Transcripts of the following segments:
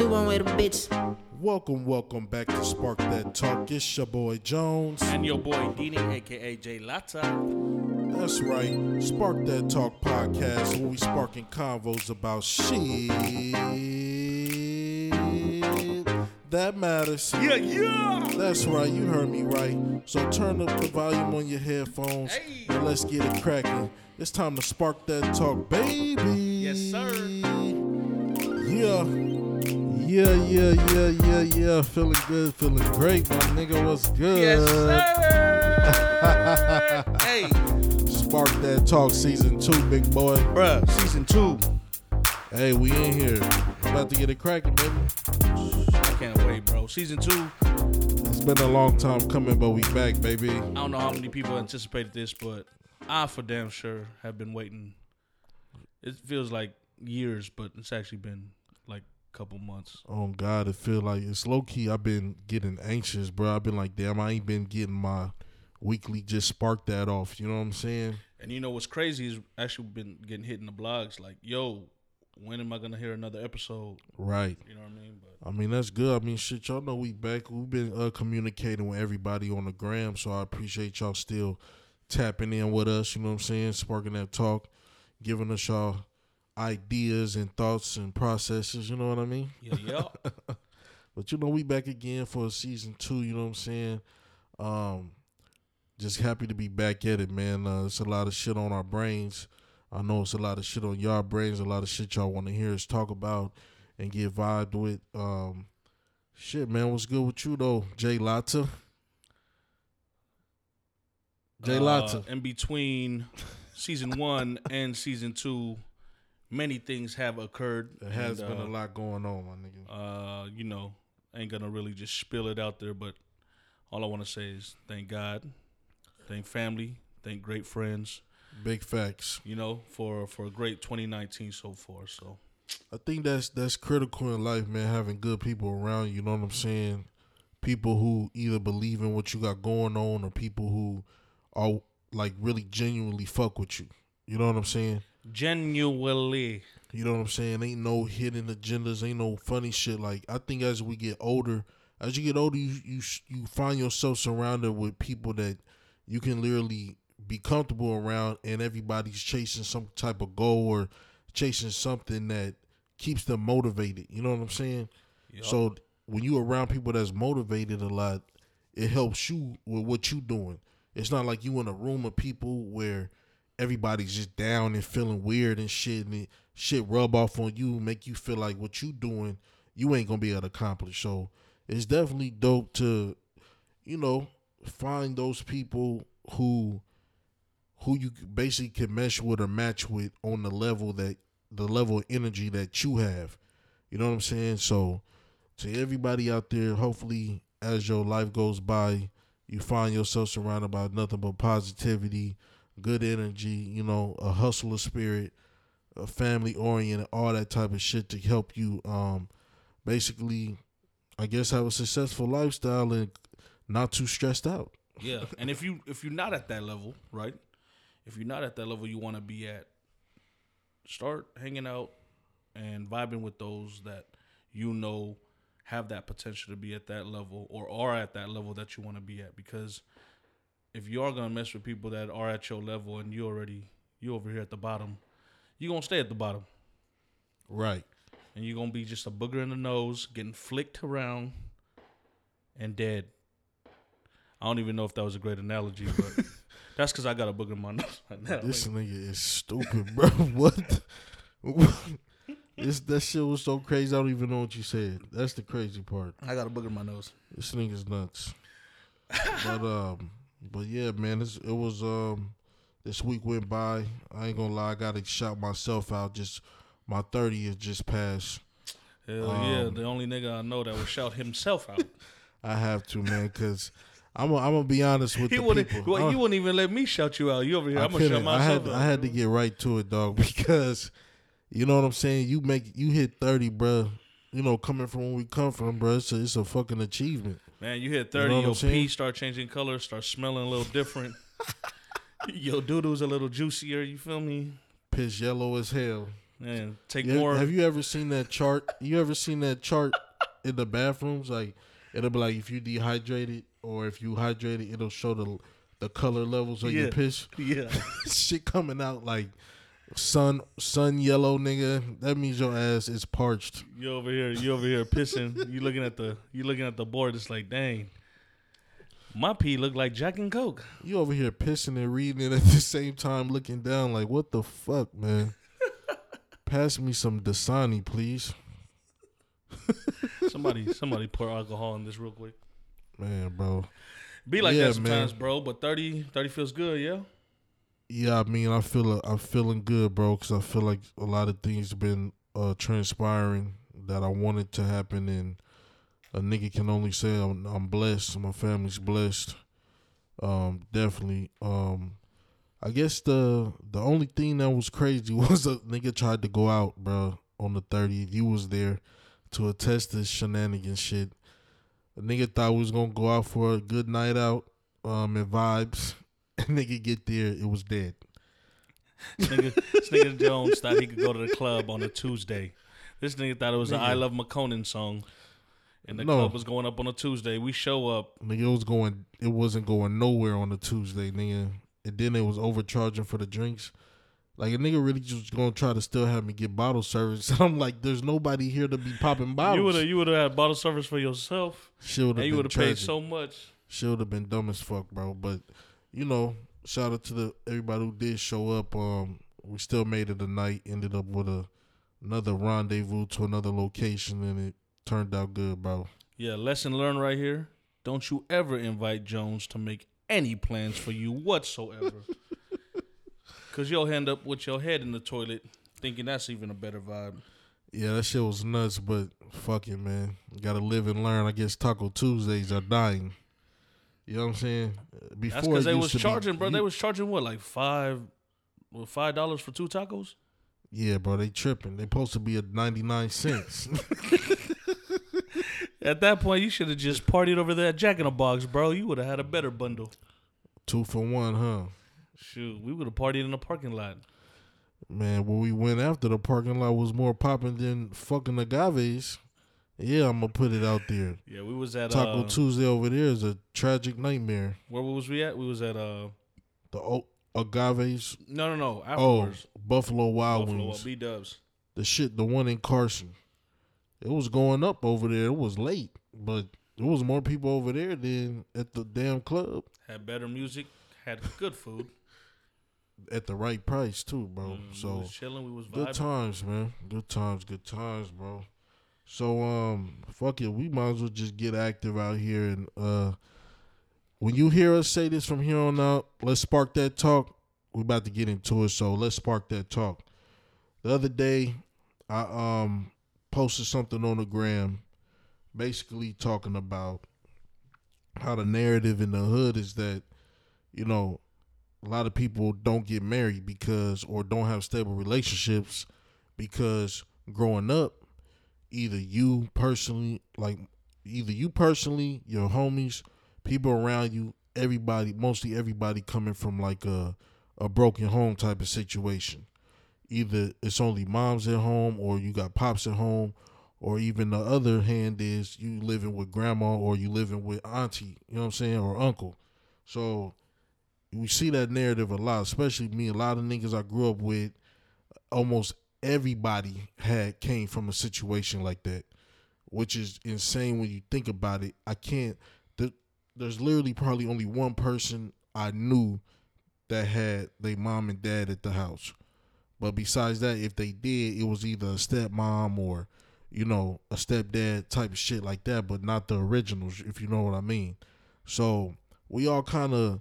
Two one with a bitch. Welcome, welcome back to Spark That Talk. It's your boy Jones. And your boy Dini, aka J Latta. That's right. Spark That Talk podcast where we sparking convos about shit that matters. Yeah, yeah. That's right. You heard me right. So turn up the volume on your headphones Hey. and let's get it cracking. It's time to spark that talk, baby. Yes, sir. Yeah. Yeah, yeah, yeah, yeah, yeah. Feeling good, feeling great, my nigga. What's good? Yes, sir. hey, Spark that talk season two, big boy. bruh, season two. Hey, we in here. About to get it cracking, baby. I can't wait, bro. Season two. It's been a long time coming, but we back, baby. I don't know how many people anticipated this, but I for damn sure have been waiting. It feels like years, but it's actually been couple months. Oh God, it feel like it's low key. I've been getting anxious, bro. I've been like, damn, I ain't been getting my weekly just spark that off. You know what I'm saying? And you know what's crazy is actually been getting hit in the blogs like, yo, when am I gonna hear another episode? Right. You know what I mean? But I mean, that's good. I mean, shit, y'all know we back. We've been uh, communicating with everybody on the gram, so I appreciate y'all still tapping in with us. You know what I'm saying? Sparking that talk, giving us y'all ideas and thoughts and processes. You know what I mean? yeah, yeah. But you know, we back again for season two. You know what I'm saying? Um, just happy to be back at it, man. Uh, it's a lot of shit on our brains. I know it's a lot of shit on y'all brains. A lot of shit y'all want to hear us talk about and get vibed with. Um, shit, man, what's good with you though, Jay Latta? Jay Uh, Latta. in between season one and season two, many things have occurred. There has and, been uh, a lot going on, my nigga. Uh, you know, ain't gonna really just spill it out there, but all I want to say is thank God, thank family, thank great friends. Big facts. You know, for for a great 2019 so far. So I think that's that's critical in life, man. Having good people around you. You know what I'm saying? People who either believe in what you got going on, or people who are like really genuinely fuck with you. You know what I'm saying? Genuinely, You know what I'm saying? Ain't no hidden agendas. Ain't no funny shit. Like I think as we get older, as you get older, you you you find yourself surrounded with people that you can literally be comfortable around, and everybody's chasing some type of goal or chasing something that keeps them motivated. You know what I'm saying? Yup. So when you around people that's motivated a lot, it helps you with what you're doing. It's not like you in a room of people where everybody's just down and feeling weird and shit, and it, shit rub off on you, make you feel like what you doing, you ain't gonna be able to accomplish. So it's definitely dope to, you know, find those people who, who you basically can mesh with or match with on the level that the level of energy that you have. You know what I'm saying? So to everybody out there, hopefully as your life goes by, you find yourself surrounded by nothing but positivity, good energy, you know, a hustler spirit, a family oriented, all that type of shit to help you um basically I guess have a successful lifestyle and not too stressed out. yeah. And if you if you're not at that level, right? If you're not at that level you want to be at, start hanging out and vibing with those that you know have that potential to be at that level or are at that level that you want to be at because if you are gonna mess with people that are at your level and you already you over here at the bottom, you're gonna stay at the bottom. Right. And you're gonna be just a booger in the nose, getting flicked around and dead. I don't even know if that was a great analogy, but that's because I got a booger in my nose right now. This nigga is stupid, bro. what? this that shit was so crazy. I don't even know what you said. That's the crazy part. I got a booger in my nose. This nigga's nuts. but um, but yeah, man, it's, it was um, this week went by. I ain't gonna lie, I gotta shout myself out. Just my thirtieth just passed. Hell yeah, Um, the only nigga I know that would shout himself out. I have to, man, because I'm gonna, I'm be honest with he the wouldn't. people. Well, you wouldn't even let me shout you out. You over here? I I'm gonna shout couldn't. I myself had out. I had to get right to it, dog, because you know what I'm saying. You make you hit thirty, bro. You know, coming from where we come from, bro, it's a, it's a fucking achievement. Man, you hit You know 30, what I'm your pee start changing color, start smelling a little different. your doo-doo's a little juicier, you feel me? Piss yellow as hell. Man, take Yeah, more. Have you ever seen that chart? You ever seen that chart in the bathrooms? Like it'll be like if you dehydrated or if you hydrated, it'll show the the color levels of your piss. yeah. Shit coming out like sun sun yellow, nigga. That means your ass is parched. You over here, you over here pissing. You looking at the, you looking at the board. It's like, dang, my pee look like Jack and Coke. You over here pissing and reading it at the same time, looking down like, what the fuck, man? Pass me some Dasani, please, Somebody, somebody pour alcohol in this real quick. man, bro. Be like Yeah, that sometimes, man. bro. But 30, 30 feels good, yeah. Yeah, I mean, I feel I'm feeling good, bro, because I feel like a lot of things been uh, transpiring that I wanted to happen, and a nigga can only say I'm, I'm blessed. My family's blessed. Um, definitely. Um, I guess the the only thing that was crazy was a nigga tried to go out, bro, on the 30th. You was there to attest this shenanigan shit. A nigga thought we was gonna go out for a good night out, um, and vibes. nigga get there, it was dead. This nigga, this nigga Jones thought he could go to the club on a Tuesday. This nigga thought it was an I Love McConan song. And the No. club was going up on a Tuesday. We show up. Nigga, it was going. It wasn't going nowhere on a Tuesday, nigga. And then it was overcharging for the drinks. Like a nigga really just gonna try to still have me get bottle service. I'm like, there's nobody here to be popping bottles. You would have you would have had bottle service for yourself. Shit would And have you would have paid so much. Shit would have been dumb as fuck, bro. But you know, shout out to the everybody who did show up. Um, we still made it a night. Ended up with a another rendezvous to another location, and it turned out good, bro. Yeah, lesson learned right here. Don't you ever invite Jones to make any plans for you whatsoever. Cause you'll end up with your head in the toilet thinking that's even a better vibe. Yeah, that shit was nuts, but fuck it, man. Gotta live and learn. I guess Taco Tuesdays are dying. You know what I'm saying? Before That's because they was to be- charging, bro. They was charging what, like five, what, five dollars for two tacos? Yeah, bro, they tripping. They supposed to be at 99 cents. At that point, you should have just partied over there at Jack in the Box, bro. You would have had a better bundle. Two for one, huh? Shoot, we would have partied in the parking lot. Man, when we went after the parking lot was more popping than fucking agaves. Yeah, I'm gonna put it out there. Yeah, we was at Taco uh, Tuesday over there is a tragic nightmare. Where was we at? We was at uh The o- agaves. no no no Oh. Buffalo Wild Buffalo Wings. B Dubs. the shit, the one in Carson. It was going up over there. It was late, but there was more people over there than at the damn club Had better music, had good food. at the right price too, bro. Mm, we so chilling, we was good times, man. Good times, good times, bro. So um, fuck it. We might as well just get active out here and uh, when you hear us say this from here on out, let's spark that talk. We're about to get into it, so let's spark that talk. The other day, I um posted something on the gram, basically talking about how the narrative in the hood is that, you know, a lot of people don't get married because or don't have stable relationships because growing up, either you personally, like either you personally, your homies, people around you, everybody, mostly everybody coming from like a a broken home type of situation. Either it's only moms at home or you got pops at home or even the other hand is you living with grandma or you living with auntie, you know what I'm saying, or uncle. So we see that narrative a lot, especially me. A lot of niggas I grew up with, almost everybody had came from a situation like that, which is insane when you think about it. I can't. There, there's literally probably only one person I knew that had their mom and dad at the house. But besides that, if they did, it was either a stepmom or, you know, a stepdad type of shit like that, but not the originals, if you know what I mean. So we all kind of,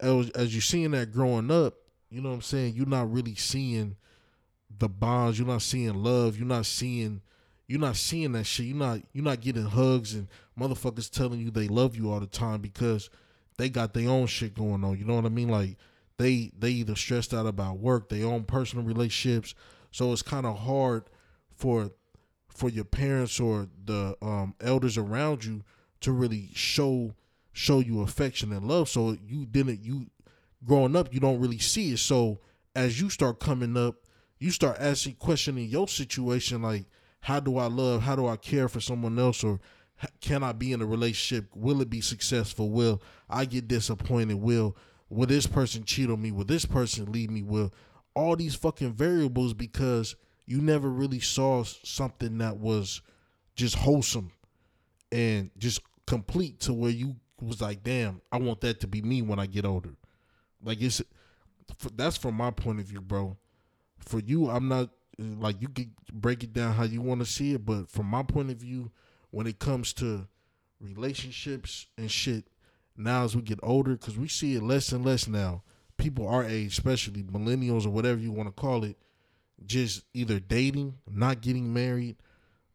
as, as you seeing that growing up, you know what I'm saying? You're not really seeing the bonds. You're not seeing love. You're not seeing, you're not seeing that shit. You're not, you're not getting hugs and motherfuckers telling you they love you all the time because they got their own shit going on. You know what I mean? Like they they either stressed out about work, their own personal relationships. So it's kind of hard for for your parents or the um, elders around you to really show show you affection and love. So you didn't you growing up you don't really see it. So as you start coming up, you start asking, questioning your situation, like, how do I love? How do I care for someone else? Or can I be in a relationship? Will it be successful? Will I get disappointed? Will will this person cheat on me? Will this person leave me? Will all these fucking variables because you never really saw something that was just wholesome and just complete to where you was like, damn, I want that to be me when I get older. Like it's that's from my point of view, bro. For you, I'm not like you could break it down how you want to see it, but from my point of view, when it comes to relationships and shit, now as we get older, because we see it less and less now. People our age, especially millennials or whatever you want to call it, just either dating, not getting married,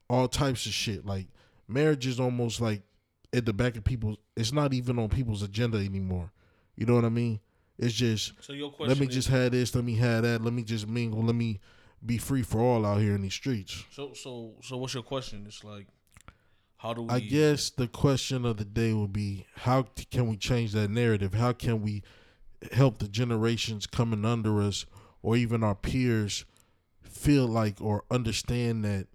all types of shit. Like marriage is almost like at the back of people's. It's not even on people's agenda anymore. You know what I mean? It's just So your question let me is, just have this, let me have that, let me just mingle, let me be free for all out here in these streets. so so so what's your question? It's like how do we I guess the question of the day would be how can we change that narrative? How can we help the generations coming under us or even our peers feel like or understand that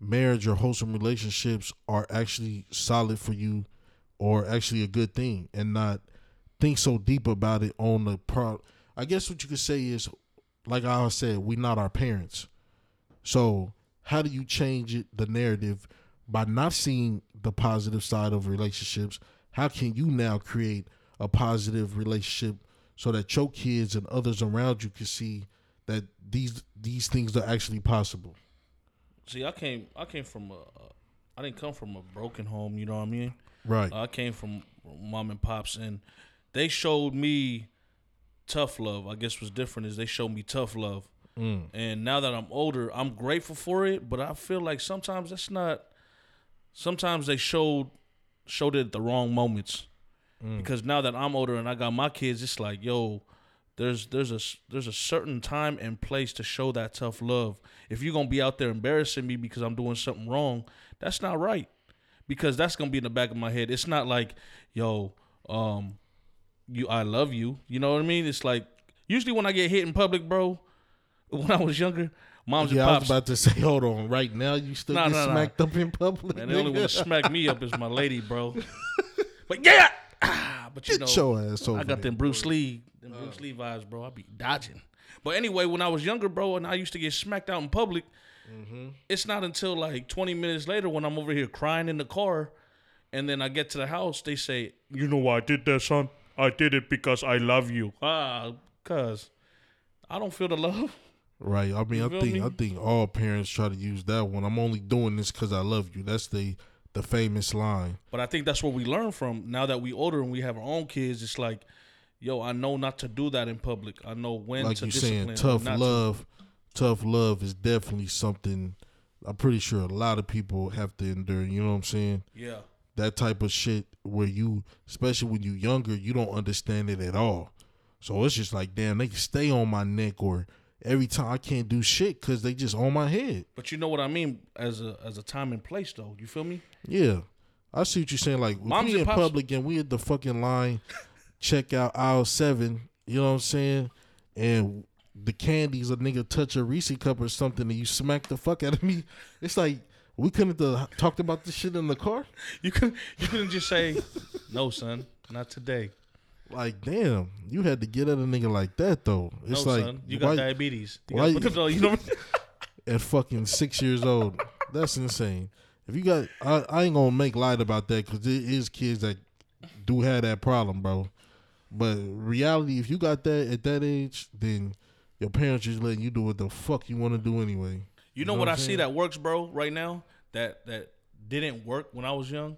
marriage or wholesome relationships are actually solid for you or actually a good thing and not think so deep about it on the pro I guess what you could say is like I said, we not our parents. So how do you change it the narrative by not seeing the positive side of relationships? How can you now create a positive relationship so that your kids and others around you can see that these these things are actually possible? see? I came I came from a a- I didn't come from a broken home. You know what I mean? Right. I came from mom and pops, and they showed me tough love. I guess what's different is they showed me tough love. Mm. And now that I'm older, I'm grateful for it. But I feel like sometimes that's not. Sometimes they showed showed it at the wrong moments. Mm. Because now that I'm older and I got my kids, it's like, yo, there's there's a there's a certain time and place to show that tough love. If you're gonna be out there embarrassing me because I'm doing something wrong, that's not right. Because that's gonna be in the back of my head. It's not like, yo, um, you I love you. You know what I mean? It's like usually when I get hit in public, bro. When I was younger, moms Yeah, and I was about to say, hold on. Right now, you still Nah, get nah, nah. smacked up in public. And the only one to smack me up is my lady, bro. But yeah, Ah, but you know, Get your ass over I got there. them Bruce Lee, them Bruce Lee vibes, bro. I be dodging. But anyway, when I was younger, bro, and I used to get smacked out in public, Mm-hmm. it's not until like 20 minutes later when I'm over here crying in the car, and then I get to the house, they say, "You know why I did that, son? I did it because I love you." Ah, cause I don't feel the love. Right. I mean, You I think me? I think all parents try to use that one. I'm only doing this because I love you. That's the the famous line. But I think that's what we learn from now that we older and we have our own kids. It's like, yo, I know not to do that in public. I know when Like to you discipline. saying, tough not to. love. Tough love is definitely something. I'm pretty sure a lot of people have to endure. You know what I'm saying? Yeah, That type of shit where you, especially when you're younger, you don't understand it at all. So it's just like, damn, they can stay on my neck, or every time I can't do shit because they just on my head. but you know what I mean as a as a time and place though. You feel me? Yeah. I see what you're saying. Like, Moms we in pops- public and we at the fucking line, check out aisle seven, you know what I'm saying? And the candies, a nigga touch a Reese cup or something and you smack the fuck out of me. It's like, we couldn't have talked about this shit in the car? You could you couldn't just say, no, son, not today. Like, damn, you had to get at a nigga like that, though. It's no, like, son, you got why- diabetes. You why got, you, know, at fucking six years old. That's insane. If you got, I, I ain't gonna make light about that because there is kids that do have that problem, bro. But reality, if you got that at that age, then your parents just letting you do what the fuck you want to do anyway. You know, know what what I see that works, bro, right now? That that didn't work when I was young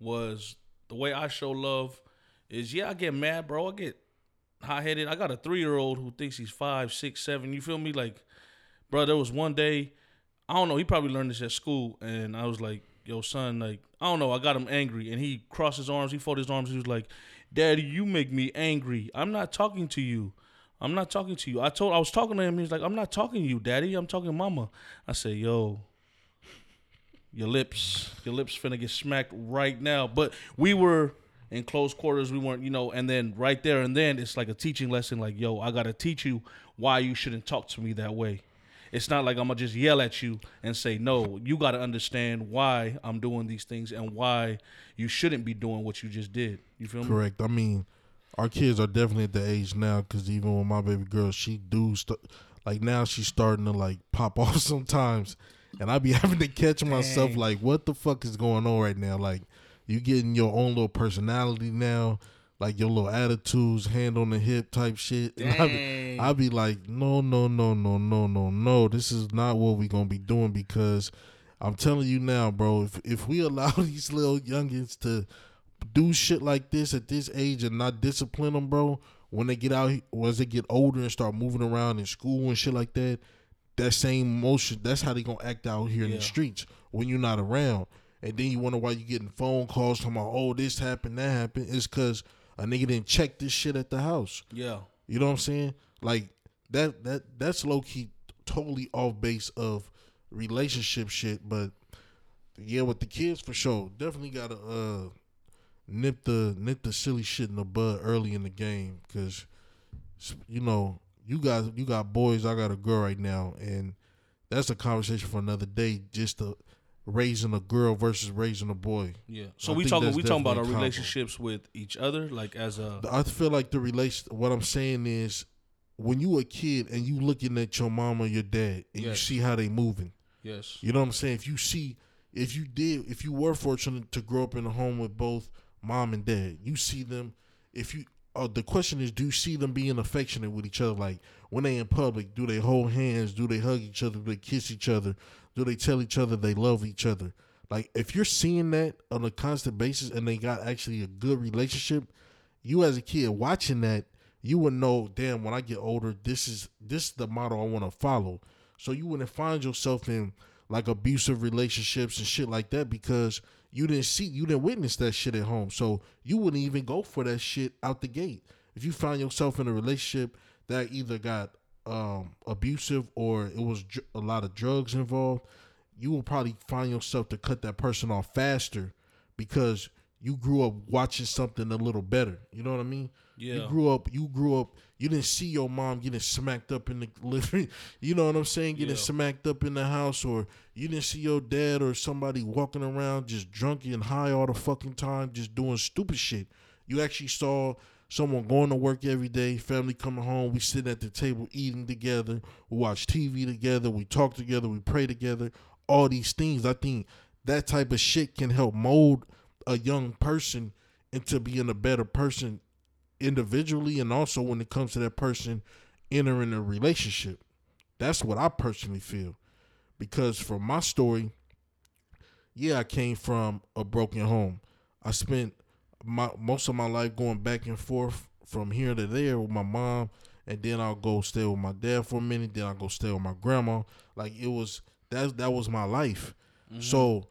was the way I show love is yeah, I get mad, bro. I get hot headed. I got a three year old who thinks he's five, six, seven. You feel me? Like, bro, there was one day, I don't know, he probably learned this at school, and I was like, yo, son, like, I don't know, I got him angry, and he crossed his arms, he folded his arms, he was like, Daddy, you make me angry. I'm not talking to you. I'm not talking to you. I told I was talking to him. He's like, I'm not talking to you, Daddy. I'm talking to Mama. I said, Yo, your lips, your lips finna get smacked right now. But we were in close quarters. We weren't, you know. And then right there and then, it's like a teaching lesson. Like, yo, I gotta teach you why you shouldn't talk to me that way. It's not like I'm gonna just yell at you and say no. You got to understand why I'm doing these things and why you shouldn't be doing what you just did. You feel me? Correct. I mean, our kids are definitely at the age now because even with my baby girl, she do st- like now she's starting to like pop off sometimes, and I be having to catch myself Dang. like, what the fuck is going on right now? Like, you getting your own little personality now, like your little attitudes, hand on the hip type shit. And I be, I be like, no, no, no, no, no, no, no. This is not what we gonna be doing because I'm telling you now, bro. If if we allow these little youngins to do shit like this at this age and not discipline them, bro, when they get out, once they get older and start moving around in school and shit like that, that same motion, that's how they gonna act out here in the streets when you're not around. And then you wonder why you're getting phone calls talking about, oh, this happened, that happened. It's because a nigga didn't check this shit at the house. yeah. You know what I'm saying? Like that that that's low key totally off base of relationship shit, but yeah, with the kids for sure. Definitely gotta uh nip the nip the silly shit in the bud early in the game cuz you know, you guys you got boys, I got a girl right now and that's a conversation for another day just to raising a girl versus raising a boy. Yeah. So I we talking we talking about our definitely a combo. relationships with each other, like as a I feel like the relation. What I'm saying is, when you a kid and you looking at your mom or your dad and you see how they moving, yes. you know what I'm saying. If you see, if you did, if you were fortunate to grow up in a home with both mom and dad, you see them. If you, uh, the question is, do you see them being affectionate with each other? Like when they in public, do they hold hands? Do they hug each other? Do they kiss each other? Do they tell each other they love each other? Like if you're seeing that on a constant basis and they got actually a good relationship, you as a kid watching that, you would know, damn, when I get older, this is this is the model I want to follow. So you wouldn't find yourself in like abusive relationships and shit like that because you didn't see you didn't witness that shit at home. So you wouldn't even go for that shit out the gate. If you find yourself in a relationship that either got um abusive or it was dr- a lot of drugs involved, you will probably find yourself to cut that person off faster because you grew up watching something a little better. You know what I mean? Yeah. You grew up. You grew up. You didn't see your mom getting smacked up in the living. You know what I'm saying? Getting Yeah. smacked up in the house, or you didn't see your dad or somebody walking around just drunk and high all the fucking time, just doing stupid shit. You actually saw someone going to work every day, family coming home. We sit at the table eating together. We watch TV together. We talk together. We pray together. All these things. I think that type of shit can help mold a young person into being a better person individually and also when it comes to that person entering a relationship. That's what I personally feel. Because from my story, yeah, I came from a broken home. I spent my most of my life going back and forth from here to there with my mom, and then I'll go stay with my dad for a minute. Then I'll go stay with my grandma. Like it was that that was my life. Mm-hmm. So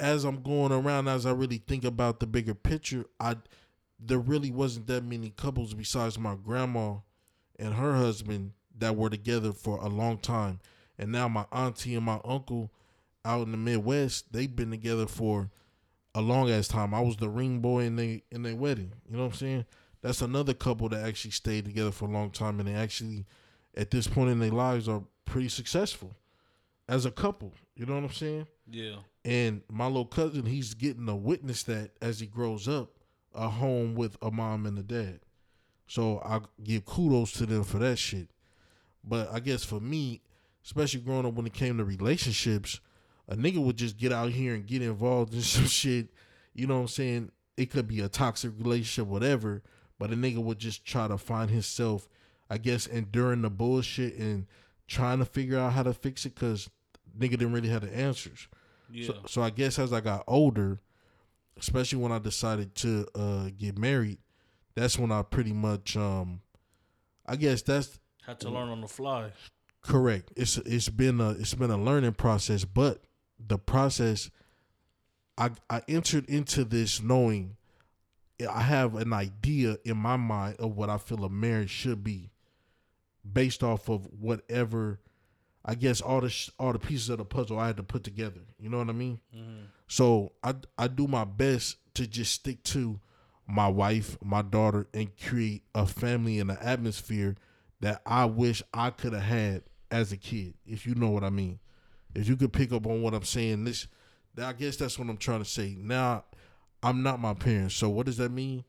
as I'm going around, as I really think about the bigger picture, I there really wasn't that many couples besides my grandma and her husband that were together for a long time. And now my auntie and my uncle out in the Midwest, they've been together for a long ass time. I was the ring boy in they in their wedding. You know what I'm saying? That's another couple that actually stayed together for a long time and they actually at this point in their lives are pretty successful as a couple. You know what I'm saying? Yeah. And my little cousin, he's getting to witness that as he grows up, a home with a mom and a dad. So I give kudos to them for that shit. But I guess for me, especially growing up when it came to relationships, a nigga would just get out here and get involved in some shit. You know what I'm saying? It could be a toxic relationship, whatever. But a nigga would just try to find himself, I guess, enduring the bullshit and trying to figure out how to fix it because nigga didn't really have the answers. Yeah. So, so I guess as I got older, especially when I decided to uh, get married, that's when I pretty much, um, I guess that's Had to learn on the fly. correct. It's it's been a it's been a learning process, but the process, I I entered into this knowing I have an idea in my mind of what I feel a marriage should be, based off of whatever, I guess all the sh- all the pieces of the puzzle I had to put together. You know what I mean? Mm-hmm. So I I do my best to just stick to my wife, my daughter, and create a family and an atmosphere that I wish I could have had as a kid, if you know what I mean. If you could pick up on what I'm saying, this I guess that's what I'm trying to say. Now I'm not my parents, so what does that mean?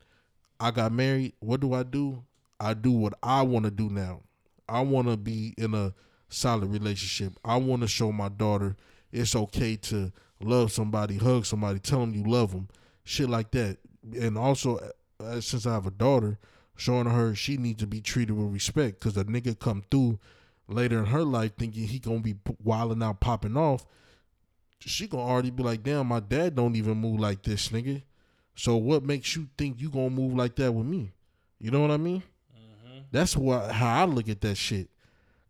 I got married. What do I do? I do what I want to do now. I want to be in a solid relationship. I want to show my daughter it's okay to love somebody, hug somebody, tell them you love them, shit like that. And also, uh, since I have a daughter, showing her she needs to be treated with respect because a nigga come through later in her life thinking he gonna be wilding out, popping off. She gonna already be like, damn, my dad don't even move like this, nigga. So what makes you think you gonna move like that with me? You know what I mean? Mm-hmm. That's what how I look at that shit.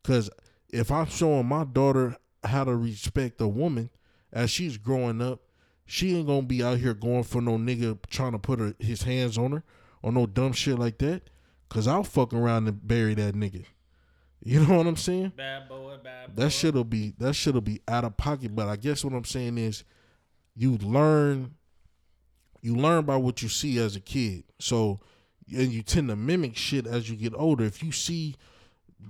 Cause if I'm showing my daughter how to respect a woman as she's growing up, she ain't gonna be out here going for no nigga trying to put her, his hands on her or no dumb shit like that. Cause I'll fuck around and bury that nigga. You know what I'm saying? Bad boy, bad boy. That shit'll be that shit'll be out of pocket. But I guess what I'm saying is, you learn, you learn by what you see as a kid. So, and you tend to mimic shit as you get older. If you see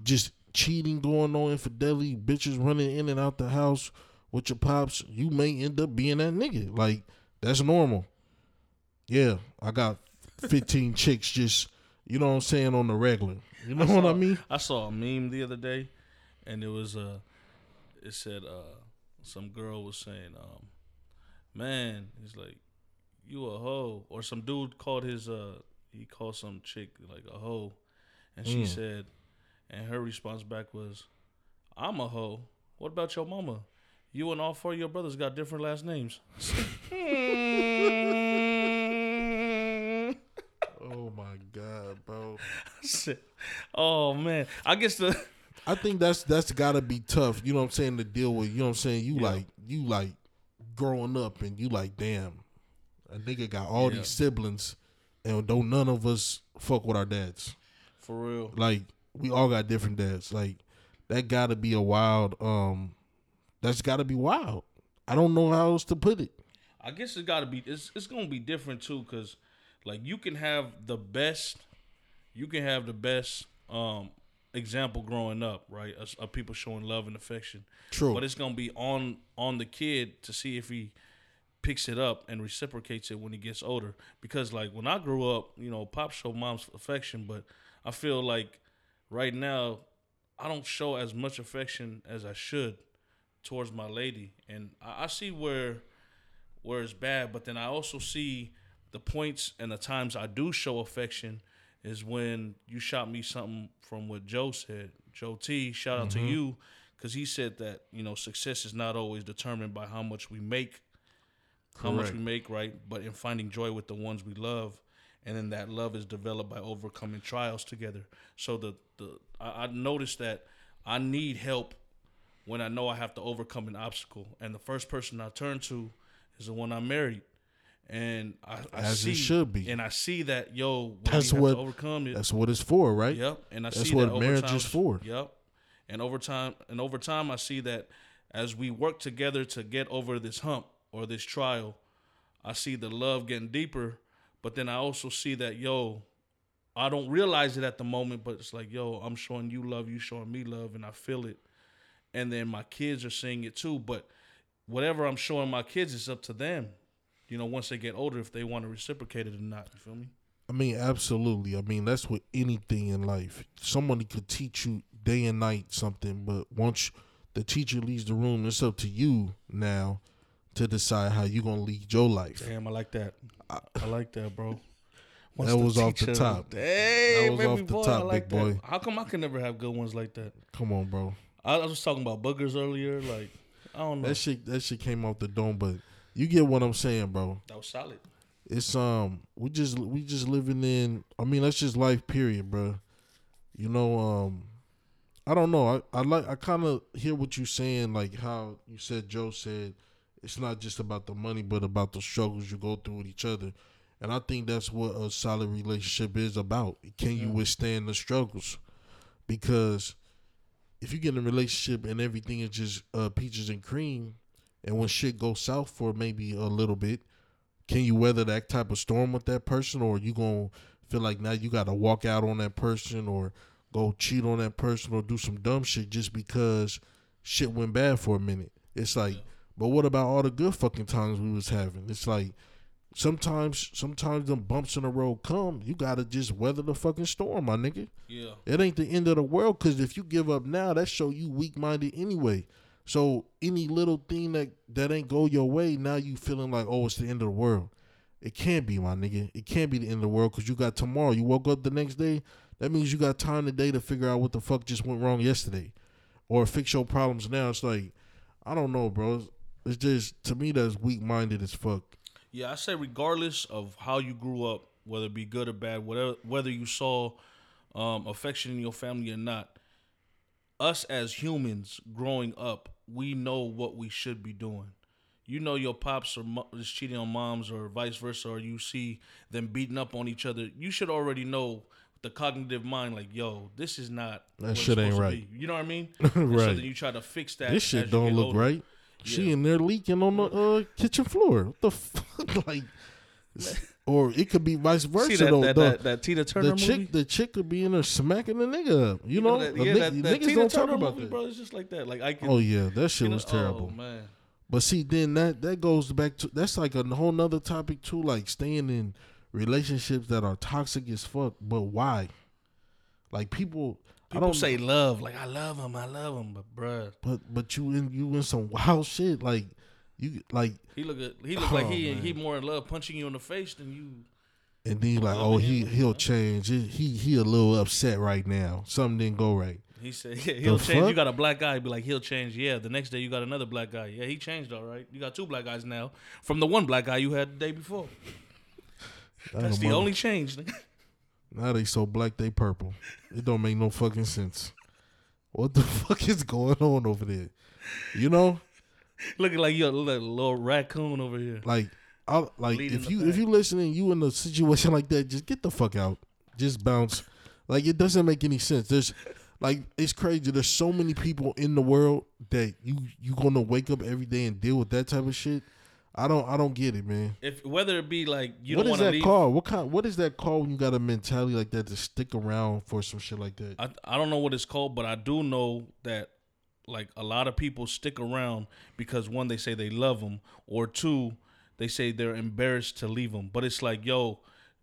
just cheating going on, infidelity, bitches running in and out the house with your pops, you may end up being that nigga. Like that's normal. Yeah, I got 15 chicks just, you know what I'm saying, on the regular. You know I what saw, I mean? I saw a meme the other day and it was uh it said uh some girl was saying, um, man, he's like, you a hoe. Or some dude called his uh he called some chick like a hoe. And she mm. said and her response back was, I'm a hoe. What about your mama? You and all four of your brothers got different last names. oh my god, bro. oh man. I guess the I think that's that's gotta be tough, you know what I'm saying, to deal with. You know what I'm saying? You yeah. like you like growing up and you like, damn, a nigga got all yeah. these siblings and don't none of us fuck with our dads. For real. Like we all got different dads. Like that got to be a wild. Um, that's got to be wild. I don't know how else to put it. I guess it's got to be. It's it's gonna be different too, cause like you can have the best, you can have the best um example growing up, right? Of, of people showing love and affection. True. But it's gonna be on on the kid to see if he picks it up and reciprocates it when he gets older. Because like when I grew up, you know, pop showed mom's affection, but I feel like right now, I don't show as much affection as I should towards my lady, and I, I see where where it's bad. But then I also see the points and the times I do show affection is when you shot me something from what Joe said. Joe T, shout out mm-hmm. to you, because he said that you know success is not always determined by how much we make, how much we make, right? But in finding joy with the ones we love and then that love is developed by overcoming trials together. So the the I, I noticed that I need help when I know I have to overcome an obstacle, and the first person I turn to is the one I married. And I, I as see, it should be, and I see that yo, that's what overcome it. That's what it's for, right? Yep. And I that's see what that marriage is for. Yep. And over time, and over time, I see that as we work together to get over this hump or this trial, I see the love getting deeper but then I also see that, yo, I don't realize it at the moment, but it's like, yo, I'm showing you love, you showing me love, and I feel it. And then my kids are seeing it too. But whatever I'm showing my kids is up to them. You know, once they get older, if they want to reciprocate it or not. You feel me? I mean, absolutely. I mean, that's with anything in life. Somebody could teach you day and night something, but once the teacher leaves the room, it's up to you now to decide how you're gonna lead your life. Damn, I like that. I, I like that, bro. Once that was off the top. Hey, that was off the boy, top, like big boy. How come I can never have good ones like that? Come on, bro. I, I was talking about boogers earlier. Like, I don't know. That shit, that shit came off the dome, but you get what I'm saying, bro. That was solid. It's um, we just we just living in. I mean, that's just life, period, bro. You know, um, I don't know. I I like I kind of hear what you saying, like how you said Joe said it's not just about the money, but about the struggles you go through with each other. And I think that's what a solid relationship is about. Can you withstand the struggles? Because if you get in a relationship and everything is just uh, peaches and cream, and when shit goes south for maybe a little bit, can you weather that type of storm with that person, or you gonna feel like now you got to walk out on that person, or go cheat on that person or do some dumb shit just because shit went bad for a minute. It's like, but what about all the good fucking times we was having? It's like sometimes sometimes them bumps in the road come, you gotta just weather the fucking storm, my nigga. Yeah. It ain't the end of the world because if you give up now, that show you weak minded anyway. So any little thing that that ain't go your way, now you feeling like oh it's the end of the world. It can't be, my nigga. It can't be the end of the world because you got tomorrow. You woke up the next day. That means you got time today to figure out what the fuck just went wrong yesterday, or fix your problems now. It's like I don't know, bro. It's just to me that's weak minded as fuck. Yeah, I say regardless of how you grew up, whether it be good or bad, whatever whether you saw um, affection in your family or not, us as humans growing up, we know what we should be doing. You know your pops are mo- is cheating on moms or vice versa, or you see them beating up on each other. You should already know the cognitive mind, like, yo, this is not it's shit ain't right. You know what I mean? And So Right. then you try to fix that. This shit don't look older. right. She Yeah. in there leaking on the uh, kitchen floor. What the fuck? like, or it could be vice versa that, though. that, the, that, that Tina Turner the chick, movie? the chick could be in there smacking the nigga up. You know, that, The yeah, ni- that, that niggas Tina don't talk about movie, that. bro. It's just like that. Like I can. Oh yeah, that shit you know- was terrible. Oh, man. But see, then that that goes back to that's like a whole nother topic too. Like staying in relationships that are toxic as fuck. But why? Like people, People don't say love, like I love him, I love him, but bruh, But but you in you in some wild shit. Like you like, he look at, he look oh, like Oh, he man. he more in love punching you in the face than you. and then like, oh he him, he'll change. He he he a little upset right now. Something didn't go right. He said yeah, he'll The change. fuck? You got a black guy, be like he'll change. Yeah, the next day you got another black guy. Yeah, he changed all right. You got two black guys now from the one black guy you had the day before. That That's the mother- only change. Now they so black they purple. It don't make no fucking sense. What the fuck is going on over there? You know, Looking like you a little, little raccoon over here. like I like Leading if you if you listening, you in a situation like that, just get the fuck out. Just bounce. Like it doesn't make any sense. There's like it's crazy. There's so many people in the world that you you gonna wake up every day and deal with that type of shit. I don't I don't get it, man. If whether it be like you what don't is want to that leave. called? What kind? What is that called when you got a mentality like that to stick around for some shit like that? I I don't know what it's called, but I do know that like a lot of people stick around because one they say they love them, or two they say they're embarrassed to leave them. But it's like, yo,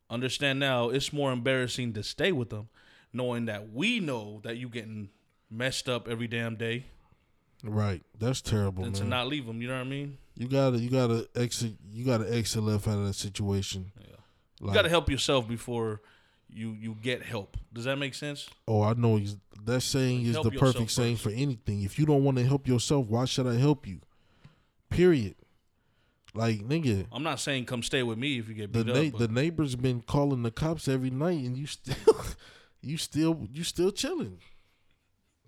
understand now, it's more embarrassing to stay with them, knowing that we know that you getting messed up every damn day, Right. That's terrible, And to not leave them. You know what I mean? You gotta you gotta exit you gotta exit left out of that situation. Yeah. Like, You got to help yourself before you you get help. Does that make sense? oh, I know that saying is Help the perfect saying first. for anything. If you don't want to help yourself, why should I help you? Period. Like nigga, I'm not saying come stay with me if you get the beat na- up. the neighbors been calling the cops every night, and you still you still you still chilling.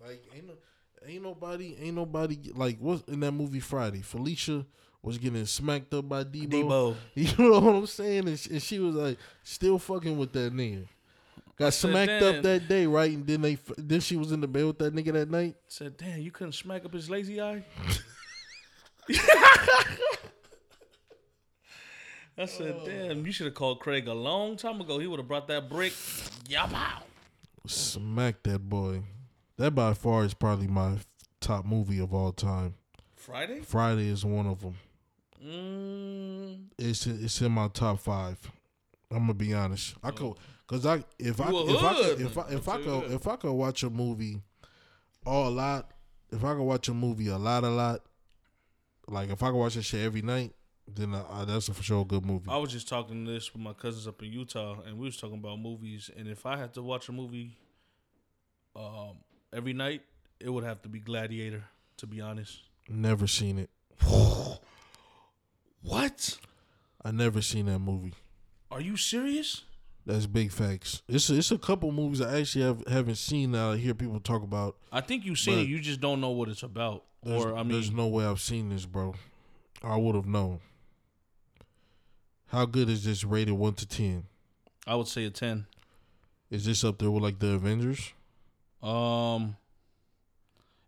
Like ain't no, ain't nobody ain't nobody like what's in that movie Friday? Felicia was getting smacked up by Debo. Debo. You know what I'm saying? And she, and she was like, still fucking with that nigga. Got said, smacked up that day, right? And then they, then she was in the bed with that nigga that night. Said, damn, you couldn't smack up his lazy eye? I said, oh. damn, you should have called Craig a long time ago. He would have brought that brick. Yapow. Smack that boy. That by far is probably my top movie of all time. Friday? Friday is one of them. Mm, It's it's in my top five. I'm gonna be honest. I could, cause I if I if I could, if I if I tell you could if I could watch a movie, all a lot. If I could watch a movie a lot, a lot. Like if I could watch that shit every night, then uh, that's a for sure a good movie. I was just talking this with my cousins up in Utah, and we was talking about movies. And if I had to watch a movie um, every night, it would have to be Gladiator, to be honest. Never seen it. What? I never seen that movie. Are you serious? That's big facts. It's a, it's a couple movies I actually have haven't seen that I hear people talk about. I think you've seen it. You just don't know what it's about. Or I mean, there's no way I've seen this, bro. I would have known. How good is this rated one to ten? I would say a ten. Is this up there with like the Avengers? Um,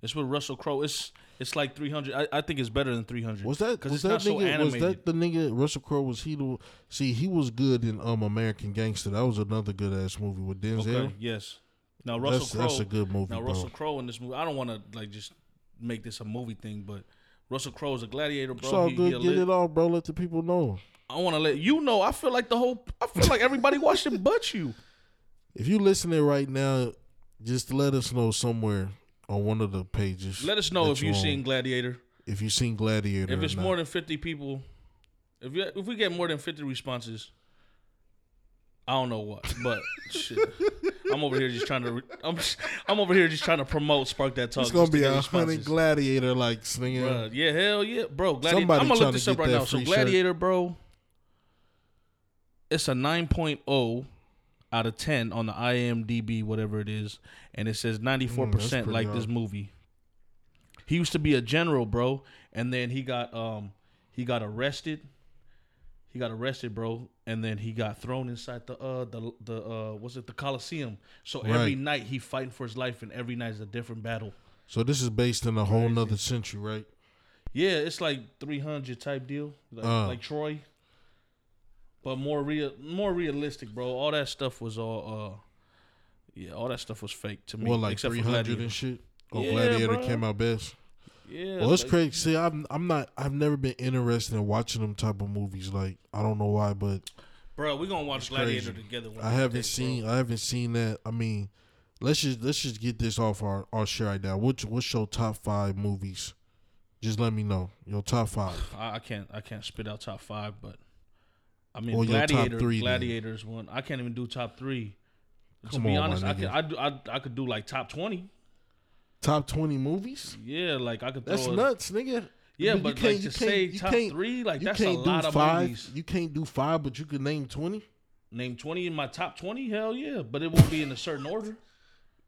it's with Russell Crowe. It's it's like three hundred. I, I think it's better than three hundred. Was that 'Cause was it's that not so nigga? was that the nigga? Russell Crowe was he the? See, he was good in um American Gangster. That was another good ass movie with Denzel. Okay. Yes. Now Russell Crowe. that's a good movie, Now. Russell Crowe in this movie, I don't want to like just make this a movie thing, but Russell Crowe is a gladiator, bro. it's all He- good. he Get it all, bro. Let the people know. I want to let you know. I feel like the whole. I feel like everybody watched it, but you. If you listening right now, just let us know somewhere on one of the pages. Let us know if you've seen Gladiator. if you've seen Gladiator. If it's more than fifty people, if you, if we get more than fifty responses, I don't know what, but shit. I'm over here just trying to. I'm I'm over here just trying to promote Spark That Talk. it's gonna be a hundred. Gladiator like singing. Bruh, yeah, hell yeah, bro. Gladiator. Somebody I'm gonna look to this up right now. So free shirt. Gladiator, bro, it's a 9.0 out of 10 on the IMDb, whatever it is, and it says 94 Mm, that's percent pretty like this movie. He used to be a general, bro, and then he got um he got arrested. He got arrested, bro, and then he got thrown inside the uh the the uh was it the Coliseum? So every night he fighting for his life, and every night is a different battle. So this is based in a whole nother century, right? Yeah, it's like 300 type deal, like, Uh. like Troy, but more real, more realistic, bro. All that stuff was all, uh, yeah, all that stuff was fake to me, Well, like except three for hundred and shit. Oh, Yeah, Gladiator bro. came out best. Yeah, Well, it's like- crazy. See, I'm I'm not. I've never been interested in watching them type of movies. Like I don't know why, but bro. We gonna watch Gladiator crazy. together. one I haven't bro. seen. I haven't seen that. I mean, let's just let's just get this off our our shit right now. What's what's your top five movies? Just let me know your top five. I, I can't, I can't spit out top five, but I mean, Or your top Gladiator, three, then. Gladiators one. I can't even do top three. To be on, honest, I could, I, do, I, I could do like top twenty. Top twenty movies. Yeah, like I could. Throw That's a- nuts, nigga. Yeah, You but can't- like you to can't- say you top can't- three, like You that's a lot of five. movies. You can't do five, but you can name twenty. Name twenty in my top twenty, hell yeah, but it won't be in a certain order.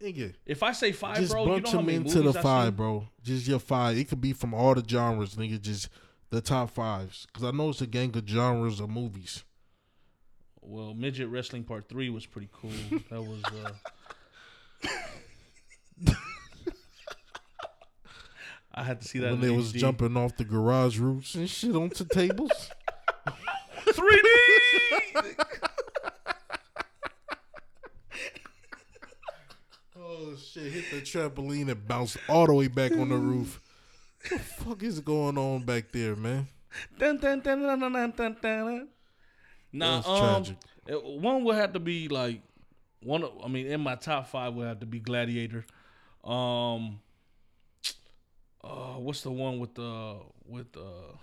Nigga, If I say five, just bro, you bunch know how them many into the I five, bro. Just your five. It could be from all the genres, nigga. Just the top fives, because I know it's a gang of genres of movies. Well, midget wrestling part three was pretty cool. That was. uh I had to see that when they was jumping off the garage roofs and shit onto tables. 3D. oh shit! Hit the trampoline and bounced all the way back on the roof. What the fuck is going on back there, man? dun, dun, dun, dun, dun, dun, dun, dun. Nah, That's um, tragic. it- one would have to be like one. of- I mean, in my top five would have to be Gladiator. Um, uh, what's the one with the with uh?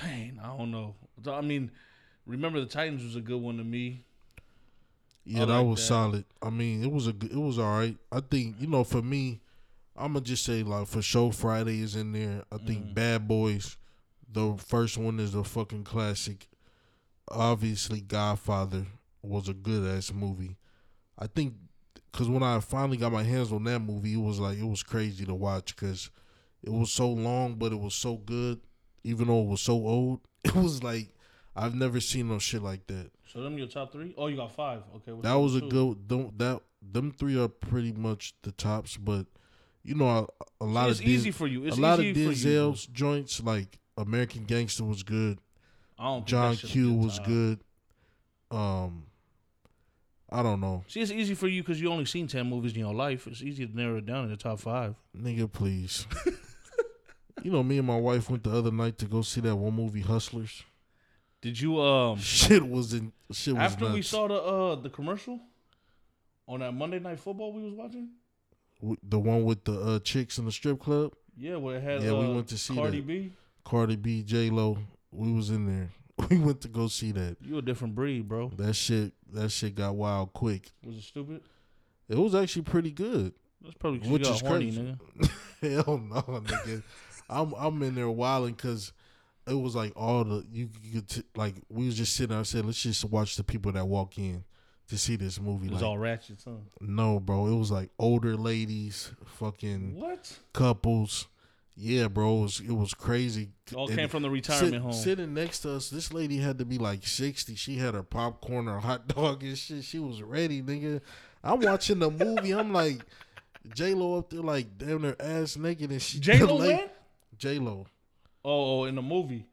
Dang, I don't know. I mean, remember the Titans was a good one to me. Yeah, I that like was that. solid. I mean, it was a it was all right. I think you know for me, I'm gonna just say like for show Friday is in there. I think Mm. Bad Boys, the first one is a fucking classic. Obviously, Godfather was a good ass movie. I think because when I finally got my hands on that movie, it was like it was crazy to watch because it was so long, but it was so good. Even though it was so old, it was like I've never seen no shit like that. So them your top three? Oh, you got five. Okay, That was a two? good. Them, that them three are pretty much the tops, but you know a, a lot it's of easy Denz- for you. It's a lot of easy for you. Denzel's joints like American Gangster was good. I don't John Q was top. good. Um, I don't know, See, it's easy for you because you only seen ten movies in your life. It's easy to narrow it down in the top five. nigga, please. you know, me and my wife went the other night to go see that one movie, Hustlers. Did you um Shit was in. Shit was after we saw the uh the commercial on that Monday night football we was watching? The one with the uh, chicks in the strip club. Yeah, where it had Yeah, we uh, went to see Cardi that. B. Cardi B, J Lo. We was in there. We went to go see that. You a different breed, bro. That shit, that shit got wild quick. Was it stupid? It was actually pretty good. That's probably 'cause Which is horny, crazy. nigga. Hell no, nigga. I'm I'm in there wilding because it was like all the you could t- like we was just sitting. there. I said let's just watch the people that walk in to see this movie. It was Like, all ratchet, huh? no, bro, it was like older ladies, fucking What? couples. Yeah, bro, it was, it was crazy. All And came from the retirement sit- home. Sitting next to us, this lady had to be like sixty. She had her popcorn, her hot dog and shit. She was ready, nigga. I'm watching the movie. I'm like, J Lo up there like damn near ass naked and she J Lo went? J Lo. Oh, oh, in the movie.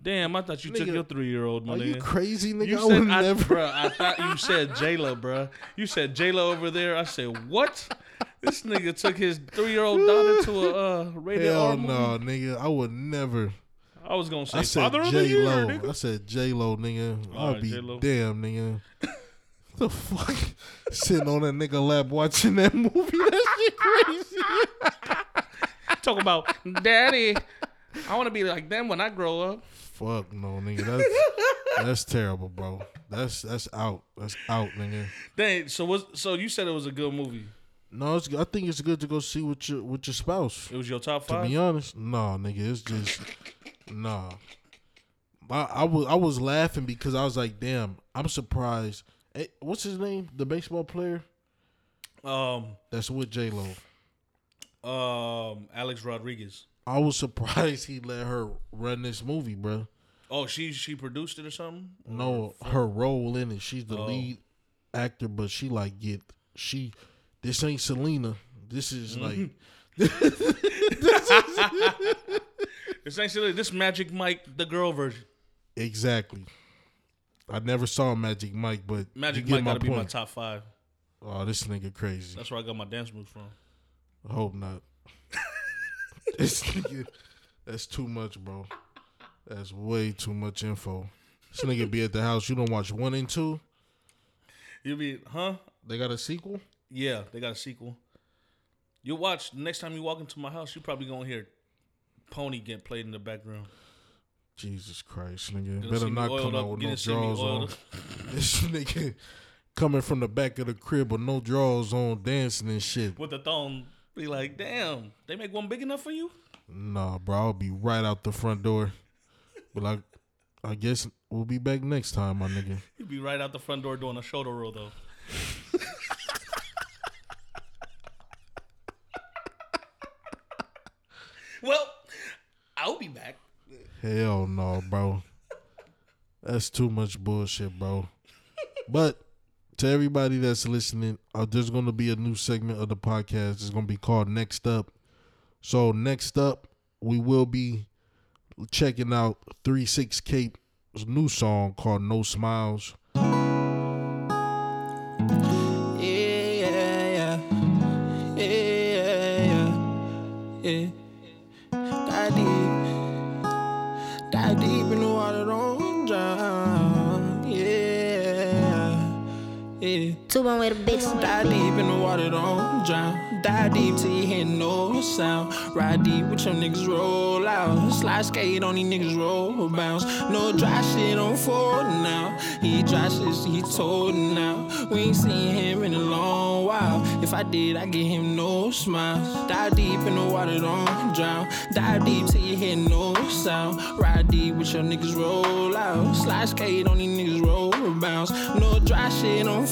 Damn, I thought you took your three year old, my Are you nigga. crazy, nigga? You I would I, never. bruh, I thought you said Jayla, bruh. You said Jayla over there. I said, what? This nigga took his three year old daughter to a uh, rated Hell R movie. no, nigga. I would never. I was gonna say I said father of the J year, Lo. nigga. I said J Lo, nigga. I'll Alright, be J-Lo. damn, nigga. the fuck? Sitting on that nigga lap watching that movie. That shit crazy. Talk about daddy. I want to be like them when I grow up. Fuck no, nigga. That's that's terrible, bro. That's that's out. That's out, nigga. Dang. So was so you said it was a good movie. No, it's, I think it's good to go see with your with your spouse. It was your top five. To be honest, no, nigga, it's just nah. I, I was I was laughing because I was like, damn, I'm surprised. Hey, what's his name? The baseball player Um, that's with J Lo. um, Alex Rodriguez. I was surprised he let her run this movie, bro. Oh, she she produced it or something. No, her role in it. She's the Oh. lead actor, but she like get she. This ain't Selena. This is mm-hmm. like Essentially, this ain't Selena. This Magic Mike, the girl version. exactly. I never saw Magic Mike, but Magic Mike my got to be my top five. Oh, this nigga crazy. That's where I got my dance moves from. I hope not. this nigga, that's too much, bro. That's way too much info. This nigga be at the house. You don't watch one and two. You be, huh? They got a sequel. Yeah, they got a sequel. You watch next time you walk into my house, you probably gonna hear Pony get played in the background. Jesus Christ, nigga. Gonna Better not come up, out with gonna no drawers on. This nigga coming from the back of the crib with no drawers on, dancing and shit. with the thong. Be like, damn, they make one big enough for you? Nah, bro, I'll be right out the front door. But like, I guess we'll be back next time, my nigga. You'd be right out the front door doing a shoulder roll though. well, I'll be back. Hell no, bro. That's too much bullshit, bro. But to everybody that's listening, uh, there's going to be a new segment of the podcast. It's going to be called Next Up. So next up, we will be checking out Three Six Cape's new song called No Smiles. Two one with a bitch. Dive deep in the water, don't drown. Dive deep till you hear no sound. Ride deep with your niggas roll out. Slide skate on these niggas roll bounce. No dry shit on Ford now. He dry shit, he told now. We ain't seen him in a long while. If I did, I get him no smile. Dive deep in the water, don't drown. Dive deep till you hear no sound. Ride deep with your niggas roll out. Slide skate on these niggas roll bounce. No dry shit on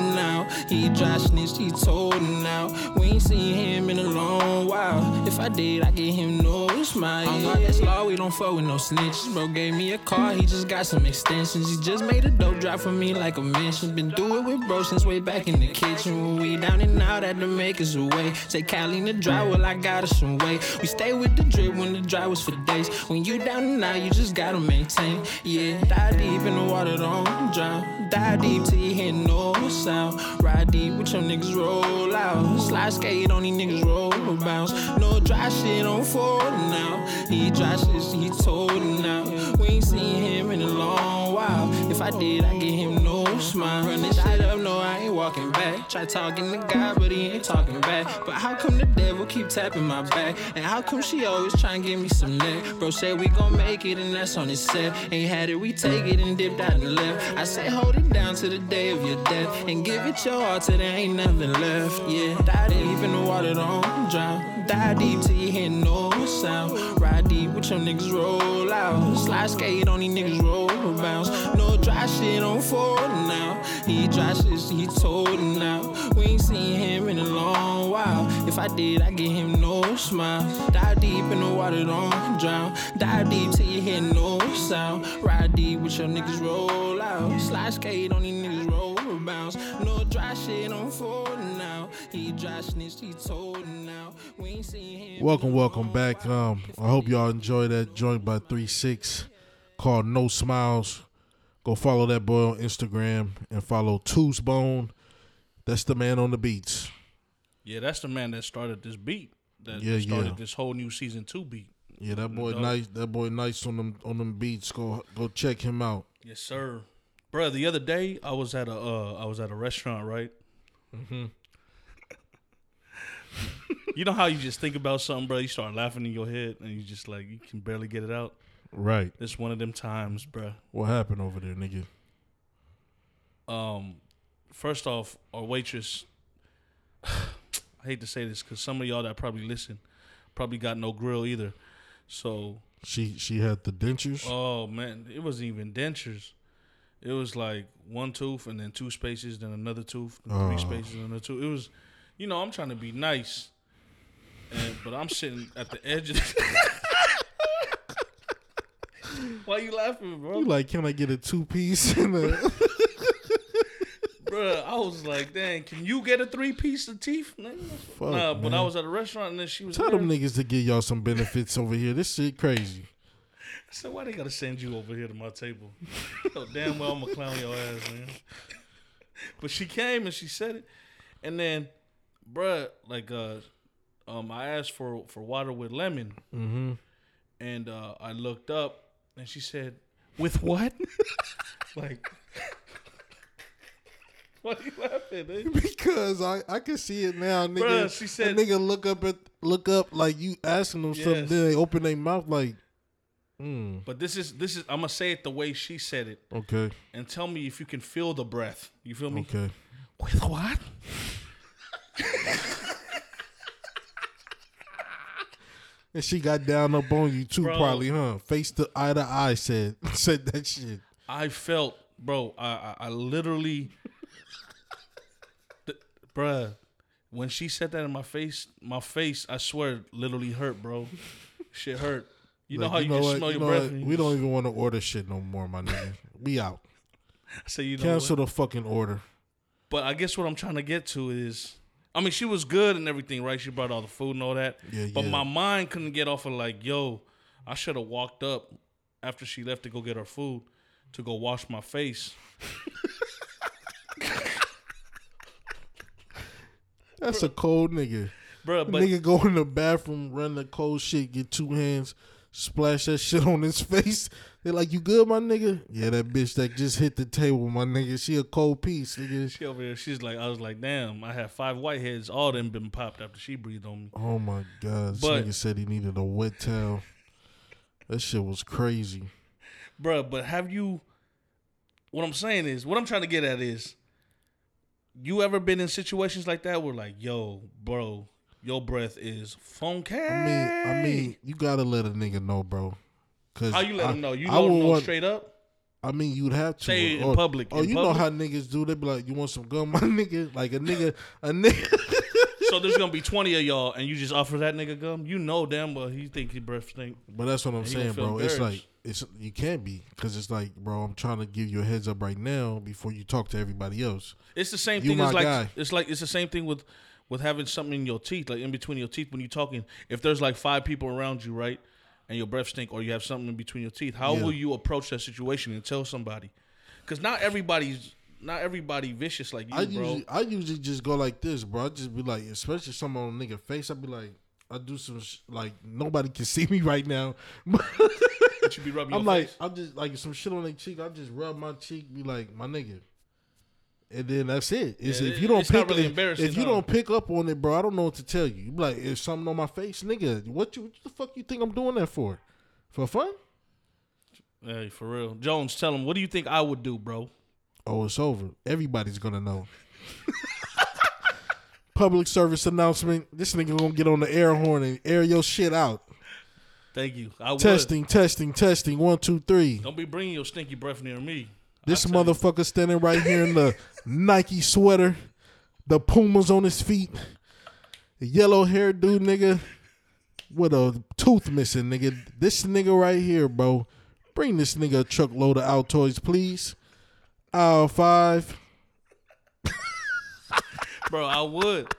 Now. He dry snitched, he told now. We ain't seen him in a long while. If I did, I get him no smile. Oh, no, that's law, we don't fuck with no snitches. Bro gave me a car, he just got some extensions. He just made a dope drop for me like a mention. Been through it with bro since way back in the kitchen. When we down and out at the makers away. Say Cali in the dry, well, I got us some way. We stay with the drip when the dry was for days. When you down and out, you just gotta maintain. Yeah, dive deep in the water, don't drown. Dive deep till you hear no sound. Ride deep with your niggas roll out. Slide skate on these niggas roll bounce. No dry shit on Ford now. He dry shit, he told now. We ain't seen him in a long while. If I did, I give him no smile. Run this shit up, no, I ain't walking back. Try talking to God, but he ain't talking back. But how come the devil keep tapping my back? And how come she always trying to give me some neck? Bro said we gon' make it, and that's on his set. Ain't had it, we take it and dip out and left. I say hold it down to the day of your death. And give it your all till there ain't nothing left. Yeah, die deep in the water, don't drown. Die deep till you hear no sound. Ride deep with your niggas roll out. Slide skate on these niggas roll bounce. No dry shit on Ford now. He dry shit, he told now. We ain't seen him in a long while. If I did, I get him no smile. Dive deep in the water, don't drown. Dive deep till you hear no sound. Ride deep with your niggas roll out. Slide skate on these niggas roll bounce. No dry shit on Ford now. He dry snitched, he told now. We ain't seen him. Welcome, welcome back. Um, I hope y'all enjoy that joint by Three Six called No Smiles. Go follow that boy on Instagram and follow Tooth Bone. That's the man on the beats. Yeah, that's the man that started this beat. That Yeah, started yeah. this whole new season two beat. Yeah, that boy Dope. nice. That boy nice on them on them beats. Go go check him out. Yes, sir. Bro, the other day I was at a uh, I was at a restaurant, right? Mm-hmm. You know how you just think about something, bro? You start laughing in your head, and you just like you can barely get it out. Right. It's one of them times, bro. What happened over there, nigga? Um, first off, our waitress. I hate to say this because some of y'all that probably listen probably got no grill either. So She she had the dentures. Oh man, it wasn't even dentures. It was like one tooth and then two spaces, then another tooth, and three Oh. spaces, and another tooth. It was, you know, I'm trying to be nice, and but I'm sitting at the edge of. The Why you laughing, bro? You like, can I get a two piece? a Bruh, I was like, dang, can you get a three piece of teeth? nigga? Fuck, nah, but I was at a restaurant and then she was Tell there. them niggas to give y'all some benefits over here. This shit crazy. I said, why they gotta send you over here to my table? damn well I'm gonna clown your ass, man. But she came and she said it. And then, bruh, like uh um I asked for for water with lemon Mm-hmm. and uh I looked up and she said, With what? like Why you laughing, eh? Because I, I can see it now, nigga. Bruh, she said- nigga look up at look up like you asking them something, then they open their mouth like, mm, But this is this is I'm gonna say it the way she said it okay, and tell me if you can feel the breath. You feel me? okay. With what? And she got down up on you too, Bro. probably, huh? Face to eye to eye, said said that shit. I felt, bro. I I, I literally, Th- bruh. When she said that in my face, my face, I swear, literally hurt, bro. Shit hurt. You know Like, how you, just what? smell You your know breath. what? and you We don't even want to order shit no more, my nigga. We out. say you know. Cancel what? the fucking order. But I guess what I'm trying to get to is, I mean, she was good and everything, right? She brought all the food and all that. Yeah, But yeah. my mind couldn't get off of like, yo, I should have walked up after she left to go get her food to go wash my face. That's a cold nigga. But nigga go in the bathroom, run the cold shit, get two hands, splash that shit on his face. They like, you good, my nigga? Yeah, that bitch that just hit the table, my nigga. She a cold piece, nigga. she over there, she's like, I was like, damn, I had five whiteheads, all them been popped after she breathed on me. Oh my god, this But- nigga said he needed a wet towel. That shit was crazy. Bruh, but have you, what I'm saying is, what I'm trying to get at is, you ever been in situations like that where like, yo, bro, your breath is funky? I mean, I mean, you gotta let a nigga know, bro. Cause how you let I, them know? You I let them know want- straight up? I mean, you'd have to. Say it in public, Oh, you know how niggas do? They be like, "You want some gum, my nigga?" Like a nigga, a nigga. so there's gonna be 20 of y'all and you just offer that nigga gum you know damn well he think he breath stink But that's what I'm saying, bro. It's like it's you can't be because it's like, bro, I'm trying to give you a heads up right now before you talk to everybody else. it's the same You thing as my like guy. it's like it's the same thing with with having something in your teeth like in between your teeth when you're talking if there's like five people around you right and your breath stink or you have something in between your teeth how Yeah. will you approach that situation and tell somebody because not everybody's not everybody vicious like you I bro usually, I usually just go like this, bro. I just be like, especially someone on a nigga face. I be like, I do some sh- like nobody can see me right now. But you be rubbing I'm your like, face I'm just like some shit on their cheek. I just rub my cheek, be like, my nigga. And then that's it. It's, Yeah, if you don't it's pick really if, if you huh? don't pick up on it, bro, I don't know what to tell you. You like, if something on my face, nigga, what you what the fuck you think I'm doing that for? For fun? hey for real jones tell him what do you think i would do bro Oh, it's over. Everybody's gonna know. Public service announcement. This nigga gonna get on the air horn and air your shit out. thank you i would Testing, testing, testing. One, two, three. don't be bringing your stinky breath near me This you. motherfucker standing right here in the Nike sweater, the Pumas on his feet, the yellow hair dude nigga with a tooth missing nigga. This nigga right here, bro. Bring this nigga a truckload of Altoids, please. Aisle five. bro. I would.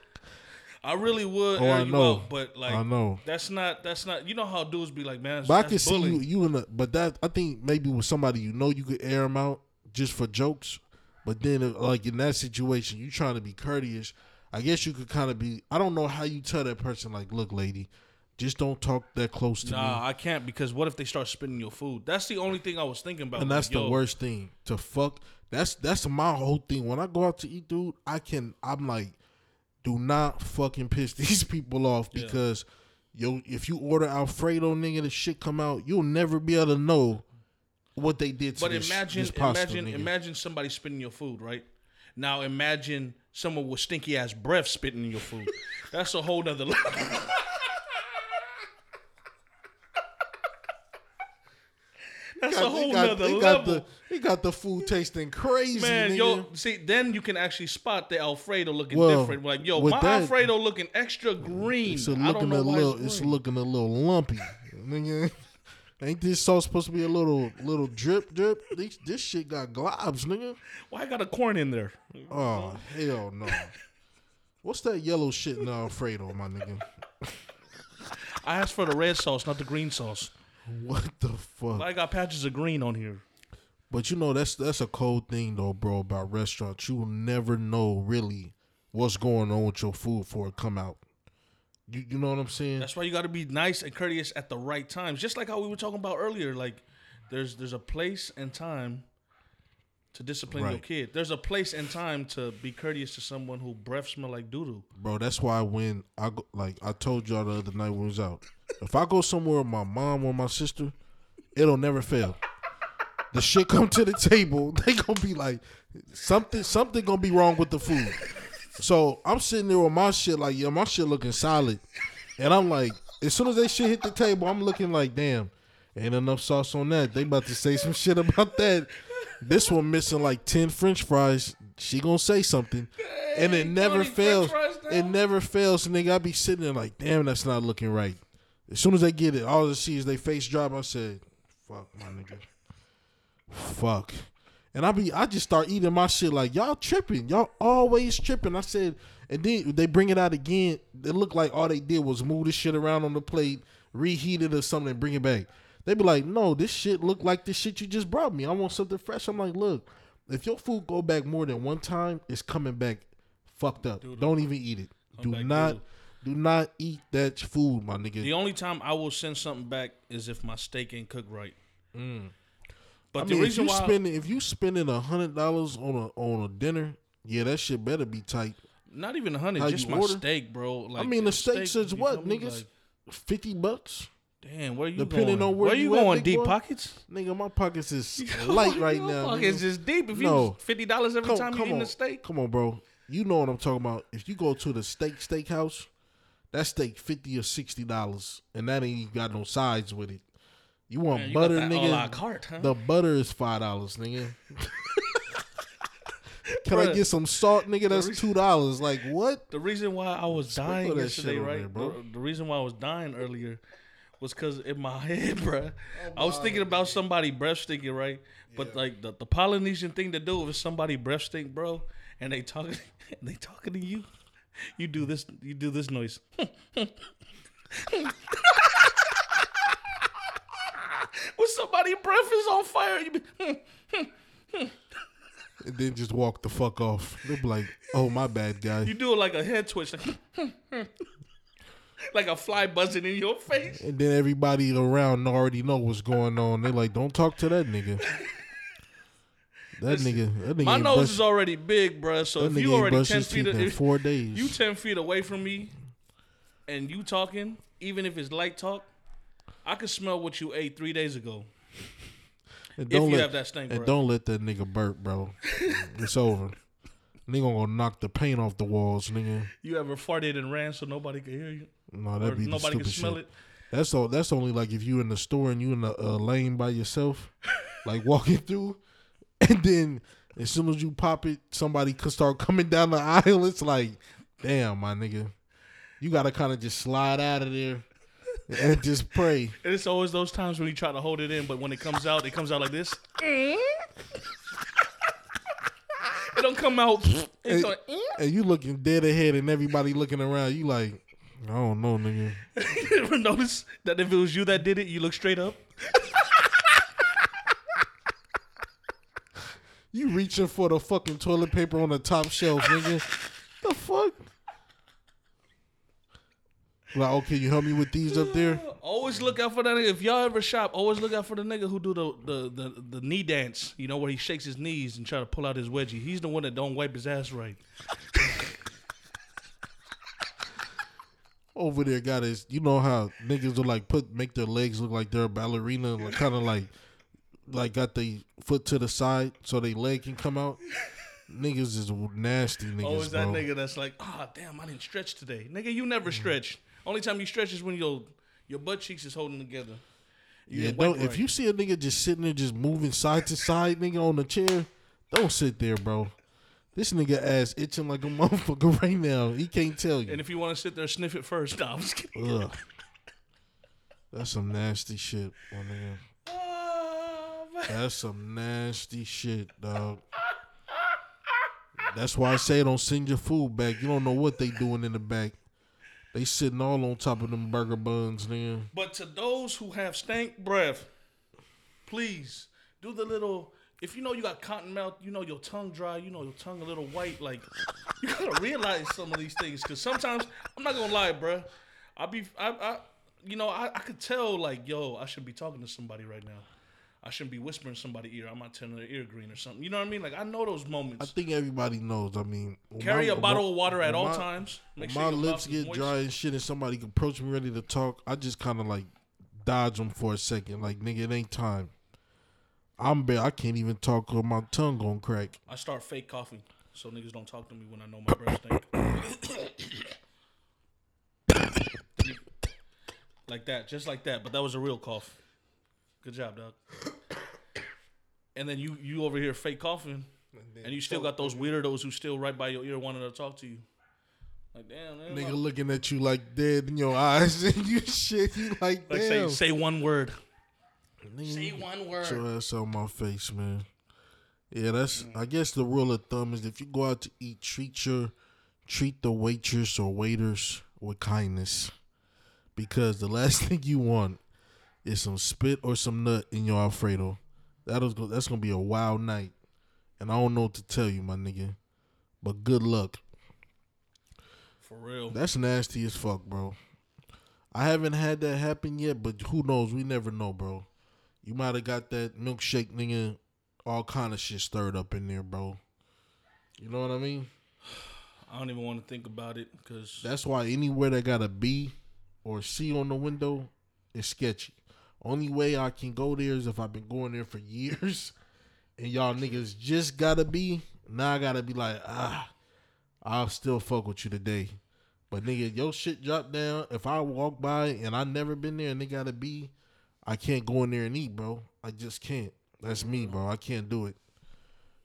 I really would Oh, air I you know. out, but like I know. that's not that's not. You know how dudes be like, man. But I can see you, you in a, but that I think maybe with somebody you know you could air them out just for jokes. But then, uh, like in that situation, you trying to be courteous. I guess you could kind of be. I don't know how you tell that person like, look, lady, just don't talk that close to me. Nah, I can't because what if they start spitting your food? That's the only thing I was thinking about. And Like, that's the yo, worst thing to fuck. That's that's my whole thing. When I go out to eat, dude, I can. I'm like, do not fucking piss these people off Yeah. because yo, if you order Alfredo, nigga, the shit come out, you'll never be able to know what they did to But this, imagine, this pasta, imagine, nigga. imagine somebody spitting your food, right? Now imagine someone with stinky ass breath spitting in your food. That's a whole nother level. That's a Got- whole they got, nother level. got the they got the food tasting crazy, Man, nigga. yo, see, then you can actually spot the Alfredo looking Well, different. Like, yo, my that- Alfredo looking extra green. it's a looking a little. it's It's looking a little lumpy, nigga. Ain't this sauce supposed to be a little little drip drip? This, this shit got globs, nigga. Why I got a corn in there? Oh hell no! What's that yellow shit in the Alfredo, my nigga? I asked for the red sauce, not the green sauce. What the fuck? I got patches of green on here. But you know that's that's a cold thing though, bro. About restaurants, you will never know really what's going on with your food before it come out. You you know what I'm saying? That's why you got to be nice and courteous at the right times. Just like how we were talking about earlier. Like, there's there's a place and time to discipline your kid. There's a place and time to be courteous to someone who breath smell like doo doo. bro. That's why when I go, like I told y'all the other night when we was out, if I go somewhere with my mom or my sister, it'll never fail. The shit come to the table, they gonna be like something something gonna be wrong with the food. So I'm sitting there with my shit like, yo, my shit looking solid, and I'm like, as soon as they shit hit the table, I'm looking like, damn, ain't enough sauce on that. They about to say some shit about that. This one missing like ten French fries. She gonna say something, and it never fails. It never fails, And nigga. I be sitting there like, damn, that's not looking right. As soon as they get it, all I see is they face drop. I said, fuck, my nigga, fuck. And I be, I just start eating my shit like y'all tripping. Y'all always tripping. I said, and then they bring it out again. It looked like all they did was move this shit around on the plate, reheat it or something, and bring it back. They be like, no, this shit look like the shit you just brought me. I want something fresh. I'm like, look, if your food go back more than one time, it's coming back fucked up. Don't even eat it. Do not, do not eat that food, my nigga. The only time I will send something back is if my steak ain't cooked right. Mm. But. I the mean, if reason you why spending if you spending a hundred dollars on a on a dinner, yeah, that shit better be tight. not even a hundred, just you my order? steak, bro. Like I mean, the steak says you what, niggas? Like, Fifty bucks, damn, where you Depending going? on where you you at, going? big Deep boy. pockets? nigga. My pockets is light right Your now. Pockets just deep. If No. you fifty dollars every time you on, a steak. come on, bro. You know what I'm talking about. If you go to the steak steakhouse, that steak fifty or sixty dollars, and that ain't even got no sides with it. You want Man, you butter, nigga? carte, huh? The butter is five dollars, nigga. Can I get some salt, nigga? That's two dollars. Like what? The reason why I was dying yesterday, right? there, bro. The, the reason why I was dying earlier was because in my head, bro, Oh, I was thinking about somebody breath stinking, right? But like the, the Polynesian thing to do if somebody breath stink, bro, and they talking, they talking to you, you do this, you do this noise. When somebody breath is on fire, you be, hmm, hmm, hmm. and then just walk the fuck off. They'll be like, "Oh, my bad, guy." you do it like a head twitch, like, like a fly buzzing in your face. And then everybody around already know what's going on. They're like, "Don't talk to that nigga." That nigga, that nigga. My nose brush- is already big, bruh. So if you already ten feet, if four days. you ten feet away from me, and you talking, even if it's light talk, I can smell what you ate three days ago. and don't you let, have that stink, and bro. don't let that nigga burp, bro. it's over. Nigga gonna knock the paint off the walls, nigga. You ever farted and ran so nobody could hear you, No, that'd be the nobody stupid could smell shit. it? That's all. That's only like if you in the store and you in a, a lane by yourself, like walking through, and then as soon as you pop it, somebody could start coming down the aisle. It's like, damn, my nigga, you gotta kind of just slide out of there and just pray. And it's always those times when you try to hold it in, but when it comes out, it comes out like this. it don't come out. It's going, and eh. you looking dead ahead, and everybody looking around. You like, I don't know, nigga. you ever notice that if it was you that did it, you look straight up? You reaching for the fucking toilet paper on the top shelf, nigga. the fuck? Like, okay, you help me with these up there. Always look out for that nigga. If y'all ever shop, always look out for the nigga who do the the, the, the knee dance. You know where he shakes his knees and try to pull out his wedgie. He's the one that don't wipe his ass right. Over there, got his. You know how niggas will like put make their legs look like they're a ballerina, like kind of like, like got the foot to the side so they leg can come out. Niggas is nasty niggas, Oh, is that bro. nigga that's like, ah, damn, I didn't stretch today. Nigga, you never stretch. Only time you stretch is when your your butt cheeks is holding together. You Yeah, don't, if you see a nigga just sitting there just moving side to side, nigga on the chair, don't sit there, bro. This nigga ass itching like a motherfucker right now. He can't tell you. and if you want to sit there, sniff it first. Nah, I'm just kidding. Ugh. That's some nasty shit, my nigga. That's some nasty shit, dog. That's why I say don't send your food back. You don't know what they doing in the back. They sitting all on top of them burger buns, nigga. But to those who have stank breath, please do the little. If you know you got cotton mouth, you know your tongue dry, you know your tongue a little white. Like you gotta realize some of these things because sometimes I'm not gonna lie, bruh. I be I, I you know I, I could tell like yo I should be talking to somebody right now. I shouldn't be whispering somebody's ear. I might turn their ear green or something. You know what I mean? Like I know those moments. I think everybody knows. I mean, Carry my- a bottle when- of water at all my- times. Make sure my lips get moist. dry and shit, and somebody approach me ready to talk, I just kind of like dodge them for a second. Like nigga, it ain't time. I'm bare. I can't even talk or my tongue gonna crack. I start fake coughing so niggas don't talk to me when I know my breath stink. like that, just like that. But that was a real cough. Good job, dog. And then you you over here fake coughing, and you still got those weirdos who still right by your ear wanting to talk to you. Like damn, man, Nigga like, looking at you like dead in your eyes and you shit. You like like say damn. say one word. Nigga, Say one word. your ass out my face, man. Yeah, that's. Mm. I guess the rule of thumb is if you go out to eat, treat your, treat the waitress or waiters with kindness, because the last thing you want is some spit or some nut in your alfredo. That'll go. That's gonna be a wild night, and I don't know what to tell you, my nigga. But good luck. For real. That's nasty as fuck, bro. I haven't had that happen yet, but who knows? We never know, bro. You might have got that milkshake nigga, all kind of shit stirred up in there, bro. You know what I mean? I don't even want to think about it because That's why anywhere that got a B or C on the window is sketchy. Only way I can go there is if I've been going there for years and y'all niggas just gotta be. Now I gotta be like, ah, I'll still fuck with you today. But nigga, your shit dropped down. If I walk by and I never been there and they gotta be, I can't go in there and eat, bro. I just can't. That's me, bro. I can't do it.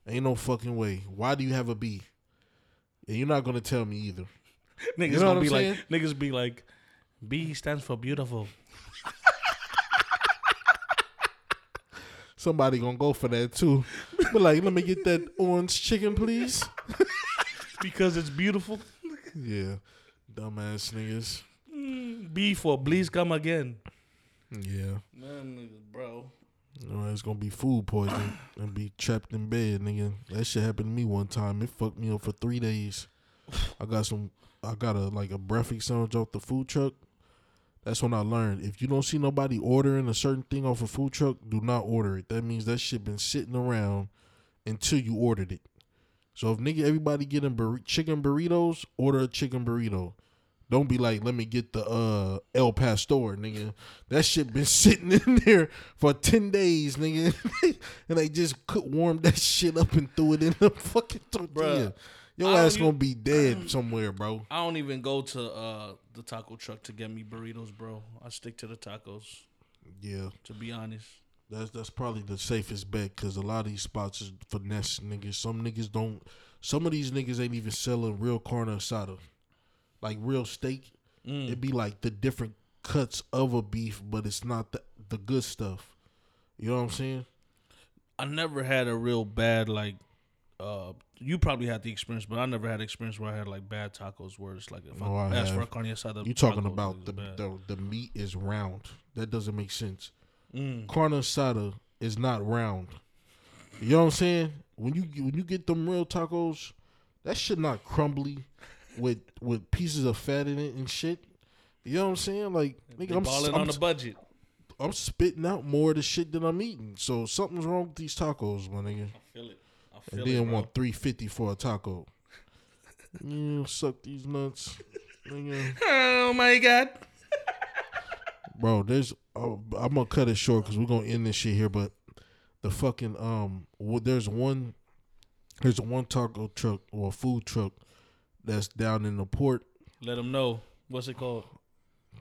Ain't no fucking way. Why do you have a B? And you're not gonna tell me either. niggas know gonna be I'm like saying? niggas be like, B stands for beautiful. Somebody gonna go for that too. But like, let me get that orange chicken, please. because it's beautiful. Yeah, dumbass niggas. Mm, B for please come again. Yeah, Man, nigga, bro. Well, it's gonna be food poisoning and be trapped in bed, nigga. That shit happened to me one time. It fucked me up for three days. I got some. I got a like a breakfast sandwich off the food truck. That's when I learned if you don't see nobody ordering a certain thing off a food truck, do not order it. That means that shit been sitting around until you ordered it. So if nigga everybody getting bur- chicken burritos, order a chicken burrito. Don't be like, let me get the uh El Pastor, nigga. That shit been sitting in there for ten days, nigga, and they just cook warm that shit up and threw it in the fucking tortilla. Bruh, Your ass gonna be dead somewhere, bro. I don't even go to uh, the taco truck to get me burritos, bro. I stick to the tacos, Yeah, to be honest. that's that's probably the safest bet because a lot of these spots is finesse niggas. Some niggas don't. Some of these niggas ain't even selling real carne asada, like real steak. Mm. It'd be like the different cuts of a beef, but it's not the the good stuff. You know what I'm saying? I never had a real bad like uh, you probably had the experience, but I never had experience where I had like bad tacos where it's like if No, I, I asked for a carne asada. You talking taco, about the, the the meat is round. That doesn't make sense. Mm. Carne asada is not round. You know what I'm saying? When you when you get them real tacos, that shit not crumbly with with pieces of fat in it and shit. You know what I'm saying? Like nigga, I'm, balling I'm, on the budget. I'm spitting out more of the shit than I'm eating. So something's wrong with these tacos, my nigga. I feel it. And feel it, then want three fifty for a taco. you suck these nuts. Oh my god. Bro, there's. Oh, I'm gonna cut it short because we're gonna end this shit here. But the fucking um, well, there's one, there's one taco truck or food truck that's down in the port. Let them know. What's it called?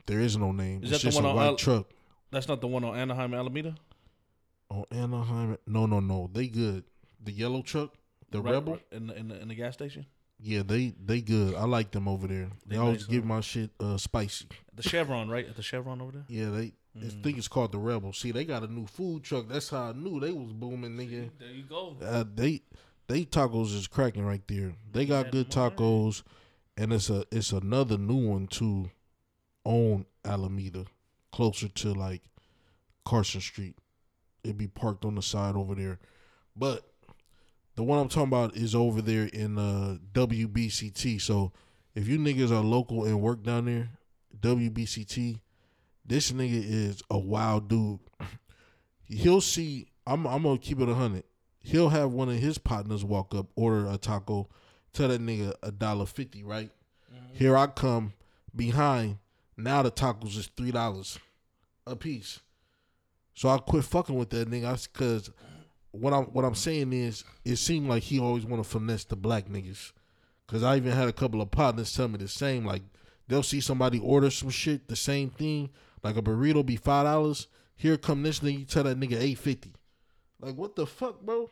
There is no name. Is it's that the just one a on white Al- truck That's not the one on Anaheim, Alameda. on Anaheim. No, no, no. They good. The yellow truck, the Right- rebel. right in the, in the in the gas station. Yeah, they they good. I like them over there. They, They always nice, give huh? my shit uh spicy. The Chevron, right? At the Chevron over there. Yeah, they. I Mm. think it's called the Rebel. See, they got a new food truck. That's how I knew they was booming, nigga. There you go. Uh, they they tacos is cracking right there. They got Yeah, good tacos, and it's a it's another new one too, on Alameda, closer to like Carson Street. It'd be parked on the side over there, but the one I'm talking about is over there in uh, WBCT. So if you niggas are local and work down there, WBCT, this nigga is a wild dude. He'll see. I'm I'm gonna keep it a hundred. He'll have one of his partners walk up, order a taco, tell that nigga a dollar fifty, right? Here I come behind. Now the tacos is three dollars a piece. So I quit fucking with that nigga because what I'm what I'm saying is it seemed like he always want to finesse the black niggas. Cause I even had a couple of partners tell me the same. Like they'll see somebody order some shit, the same thing, like a burrito be five dollars. Here come this nigga, you tell that nigga eight fifty. Like what the fuck, bro?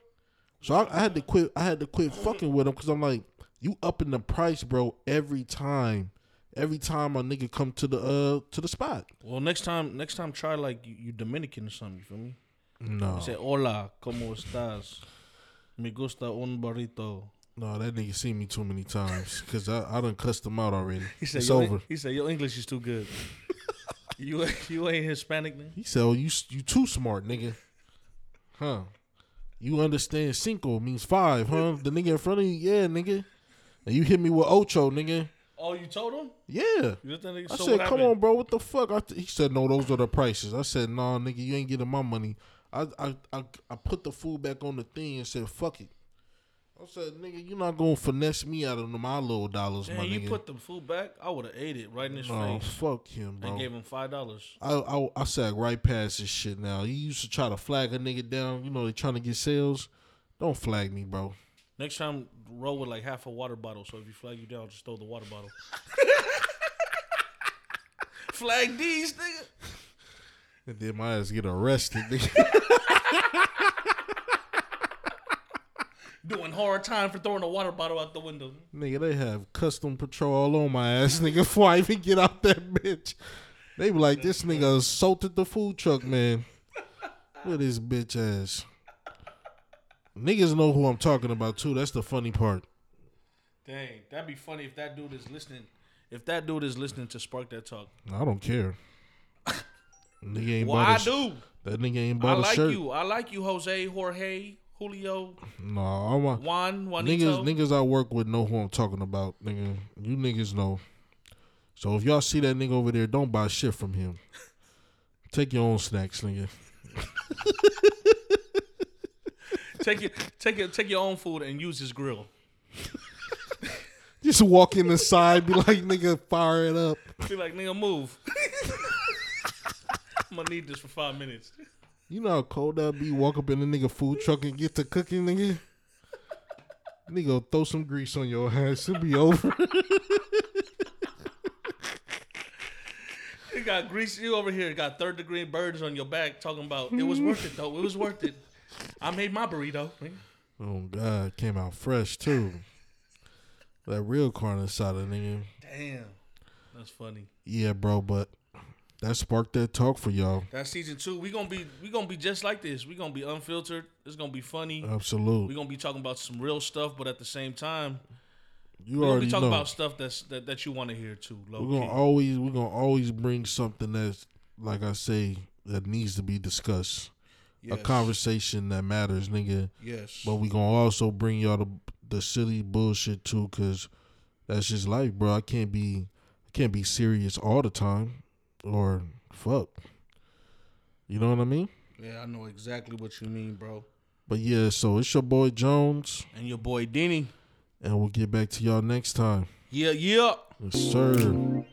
So I, I had to quit. I had to quit fucking with him because I'm like, you upping the price, bro, every time. Every time a nigga come to the uh to the spot. Well, next time, next time, try like you, you Dominican or something. You feel me? No, say, "Hola, cómo estás? Me gusta un burrito." no, that nigga seen me too many times because I I done cussed him out already. He said, it's "Your- over. He said, "Your English is too good." you you ain't Hispanic, man. He said, "Oh, you you too smart, nigga." Huh? You understand cinco means five, huh? the nigga in front of you, yeah, nigga. And you hit me with ocho, nigga. Oh, you told him? Yeah. You just think- I so said, "Come happened? on, bro. What the fuck?" I th- he said, "No, those are the prices." I said, "No, nigga, you ain't getting my money." I I I, I put the food back on the thing and said, "Fuck it." I said, "Nigga, you not gonna finesse me out of my little dollars, Damn, my you nigga." put the food back. I would have ate it right in his no, face fuck him, bro. and gave him five dollars. I, I I sat right past this shit now. He used to try to flag a nigga down. You know they trying to get sales. Don't flag me, bro. Next time, roll with like half a water bottle. So if you flag you down, just throw the water bottle. flag these, nigga. And then my ass get arrested. Doing hard time for throwing a water bottle out the window. nigga, they have custom patrol all on my ass, nigga, before I even get out that bitch. They be like, this nigga assaulted the food truck, man. With his bitch ass. Niggas know who I'm talking about too. That's the funny part. Dang, that'd be funny if that dude is listening. If that dude is listening to Spark That Talk. I don't care. Nigga ain't Well, I sh- do. That nigga ain't I bought a like shirt. you. I like you, Jose, Jorge, Julio, No, all my Juan, Juanito. niggas niggas I work with know who I'm talking about, nigga. You niggas know. So if y'all see that nigga over there, don't buy shit from him. Take your own snacks, nigga. take your take your take your own food and use his grill. Just walk in the side, be like, nigga, fire it up. Be like, nigga, move. I'm gonna need this for five minutes. You know how cold that be? Walk up in the nigga food truck and get to cooking, nigga. Nigga, throw some grease on your ass. It'll be over. You got grease. You over here got third degree burns on your back. Talking about it was worth it though. It was worth it. I made my burrito. oh God, came out fresh too. That real carne asada, nigga. Damn, that's funny. Yeah, bro, but that sparked that talk for y'all. That's season two. We gonna be we gonna be just like this. We gonna be unfiltered. It's gonna be funny. Absolutely. We gonna be talking about some real stuff, but at the same time, You we gonna already be talking know. about stuff that's that, that you want to hear too. We're gonna key. always we're gonna always bring something that's like I say that needs to be discussed. A conversation that matters, nigga. Yes. But we gonna also bring y'all the the silly bullshit too, cause that's just life, bro. I can't be I can't be serious all the time, or fuck. You know what I mean? yeah, I know exactly what you mean, bro. But yeah, so it's your boy Jones, And your boy Denny. and we'll get back to y'all next time. Yeah, yeah. Yes, sir.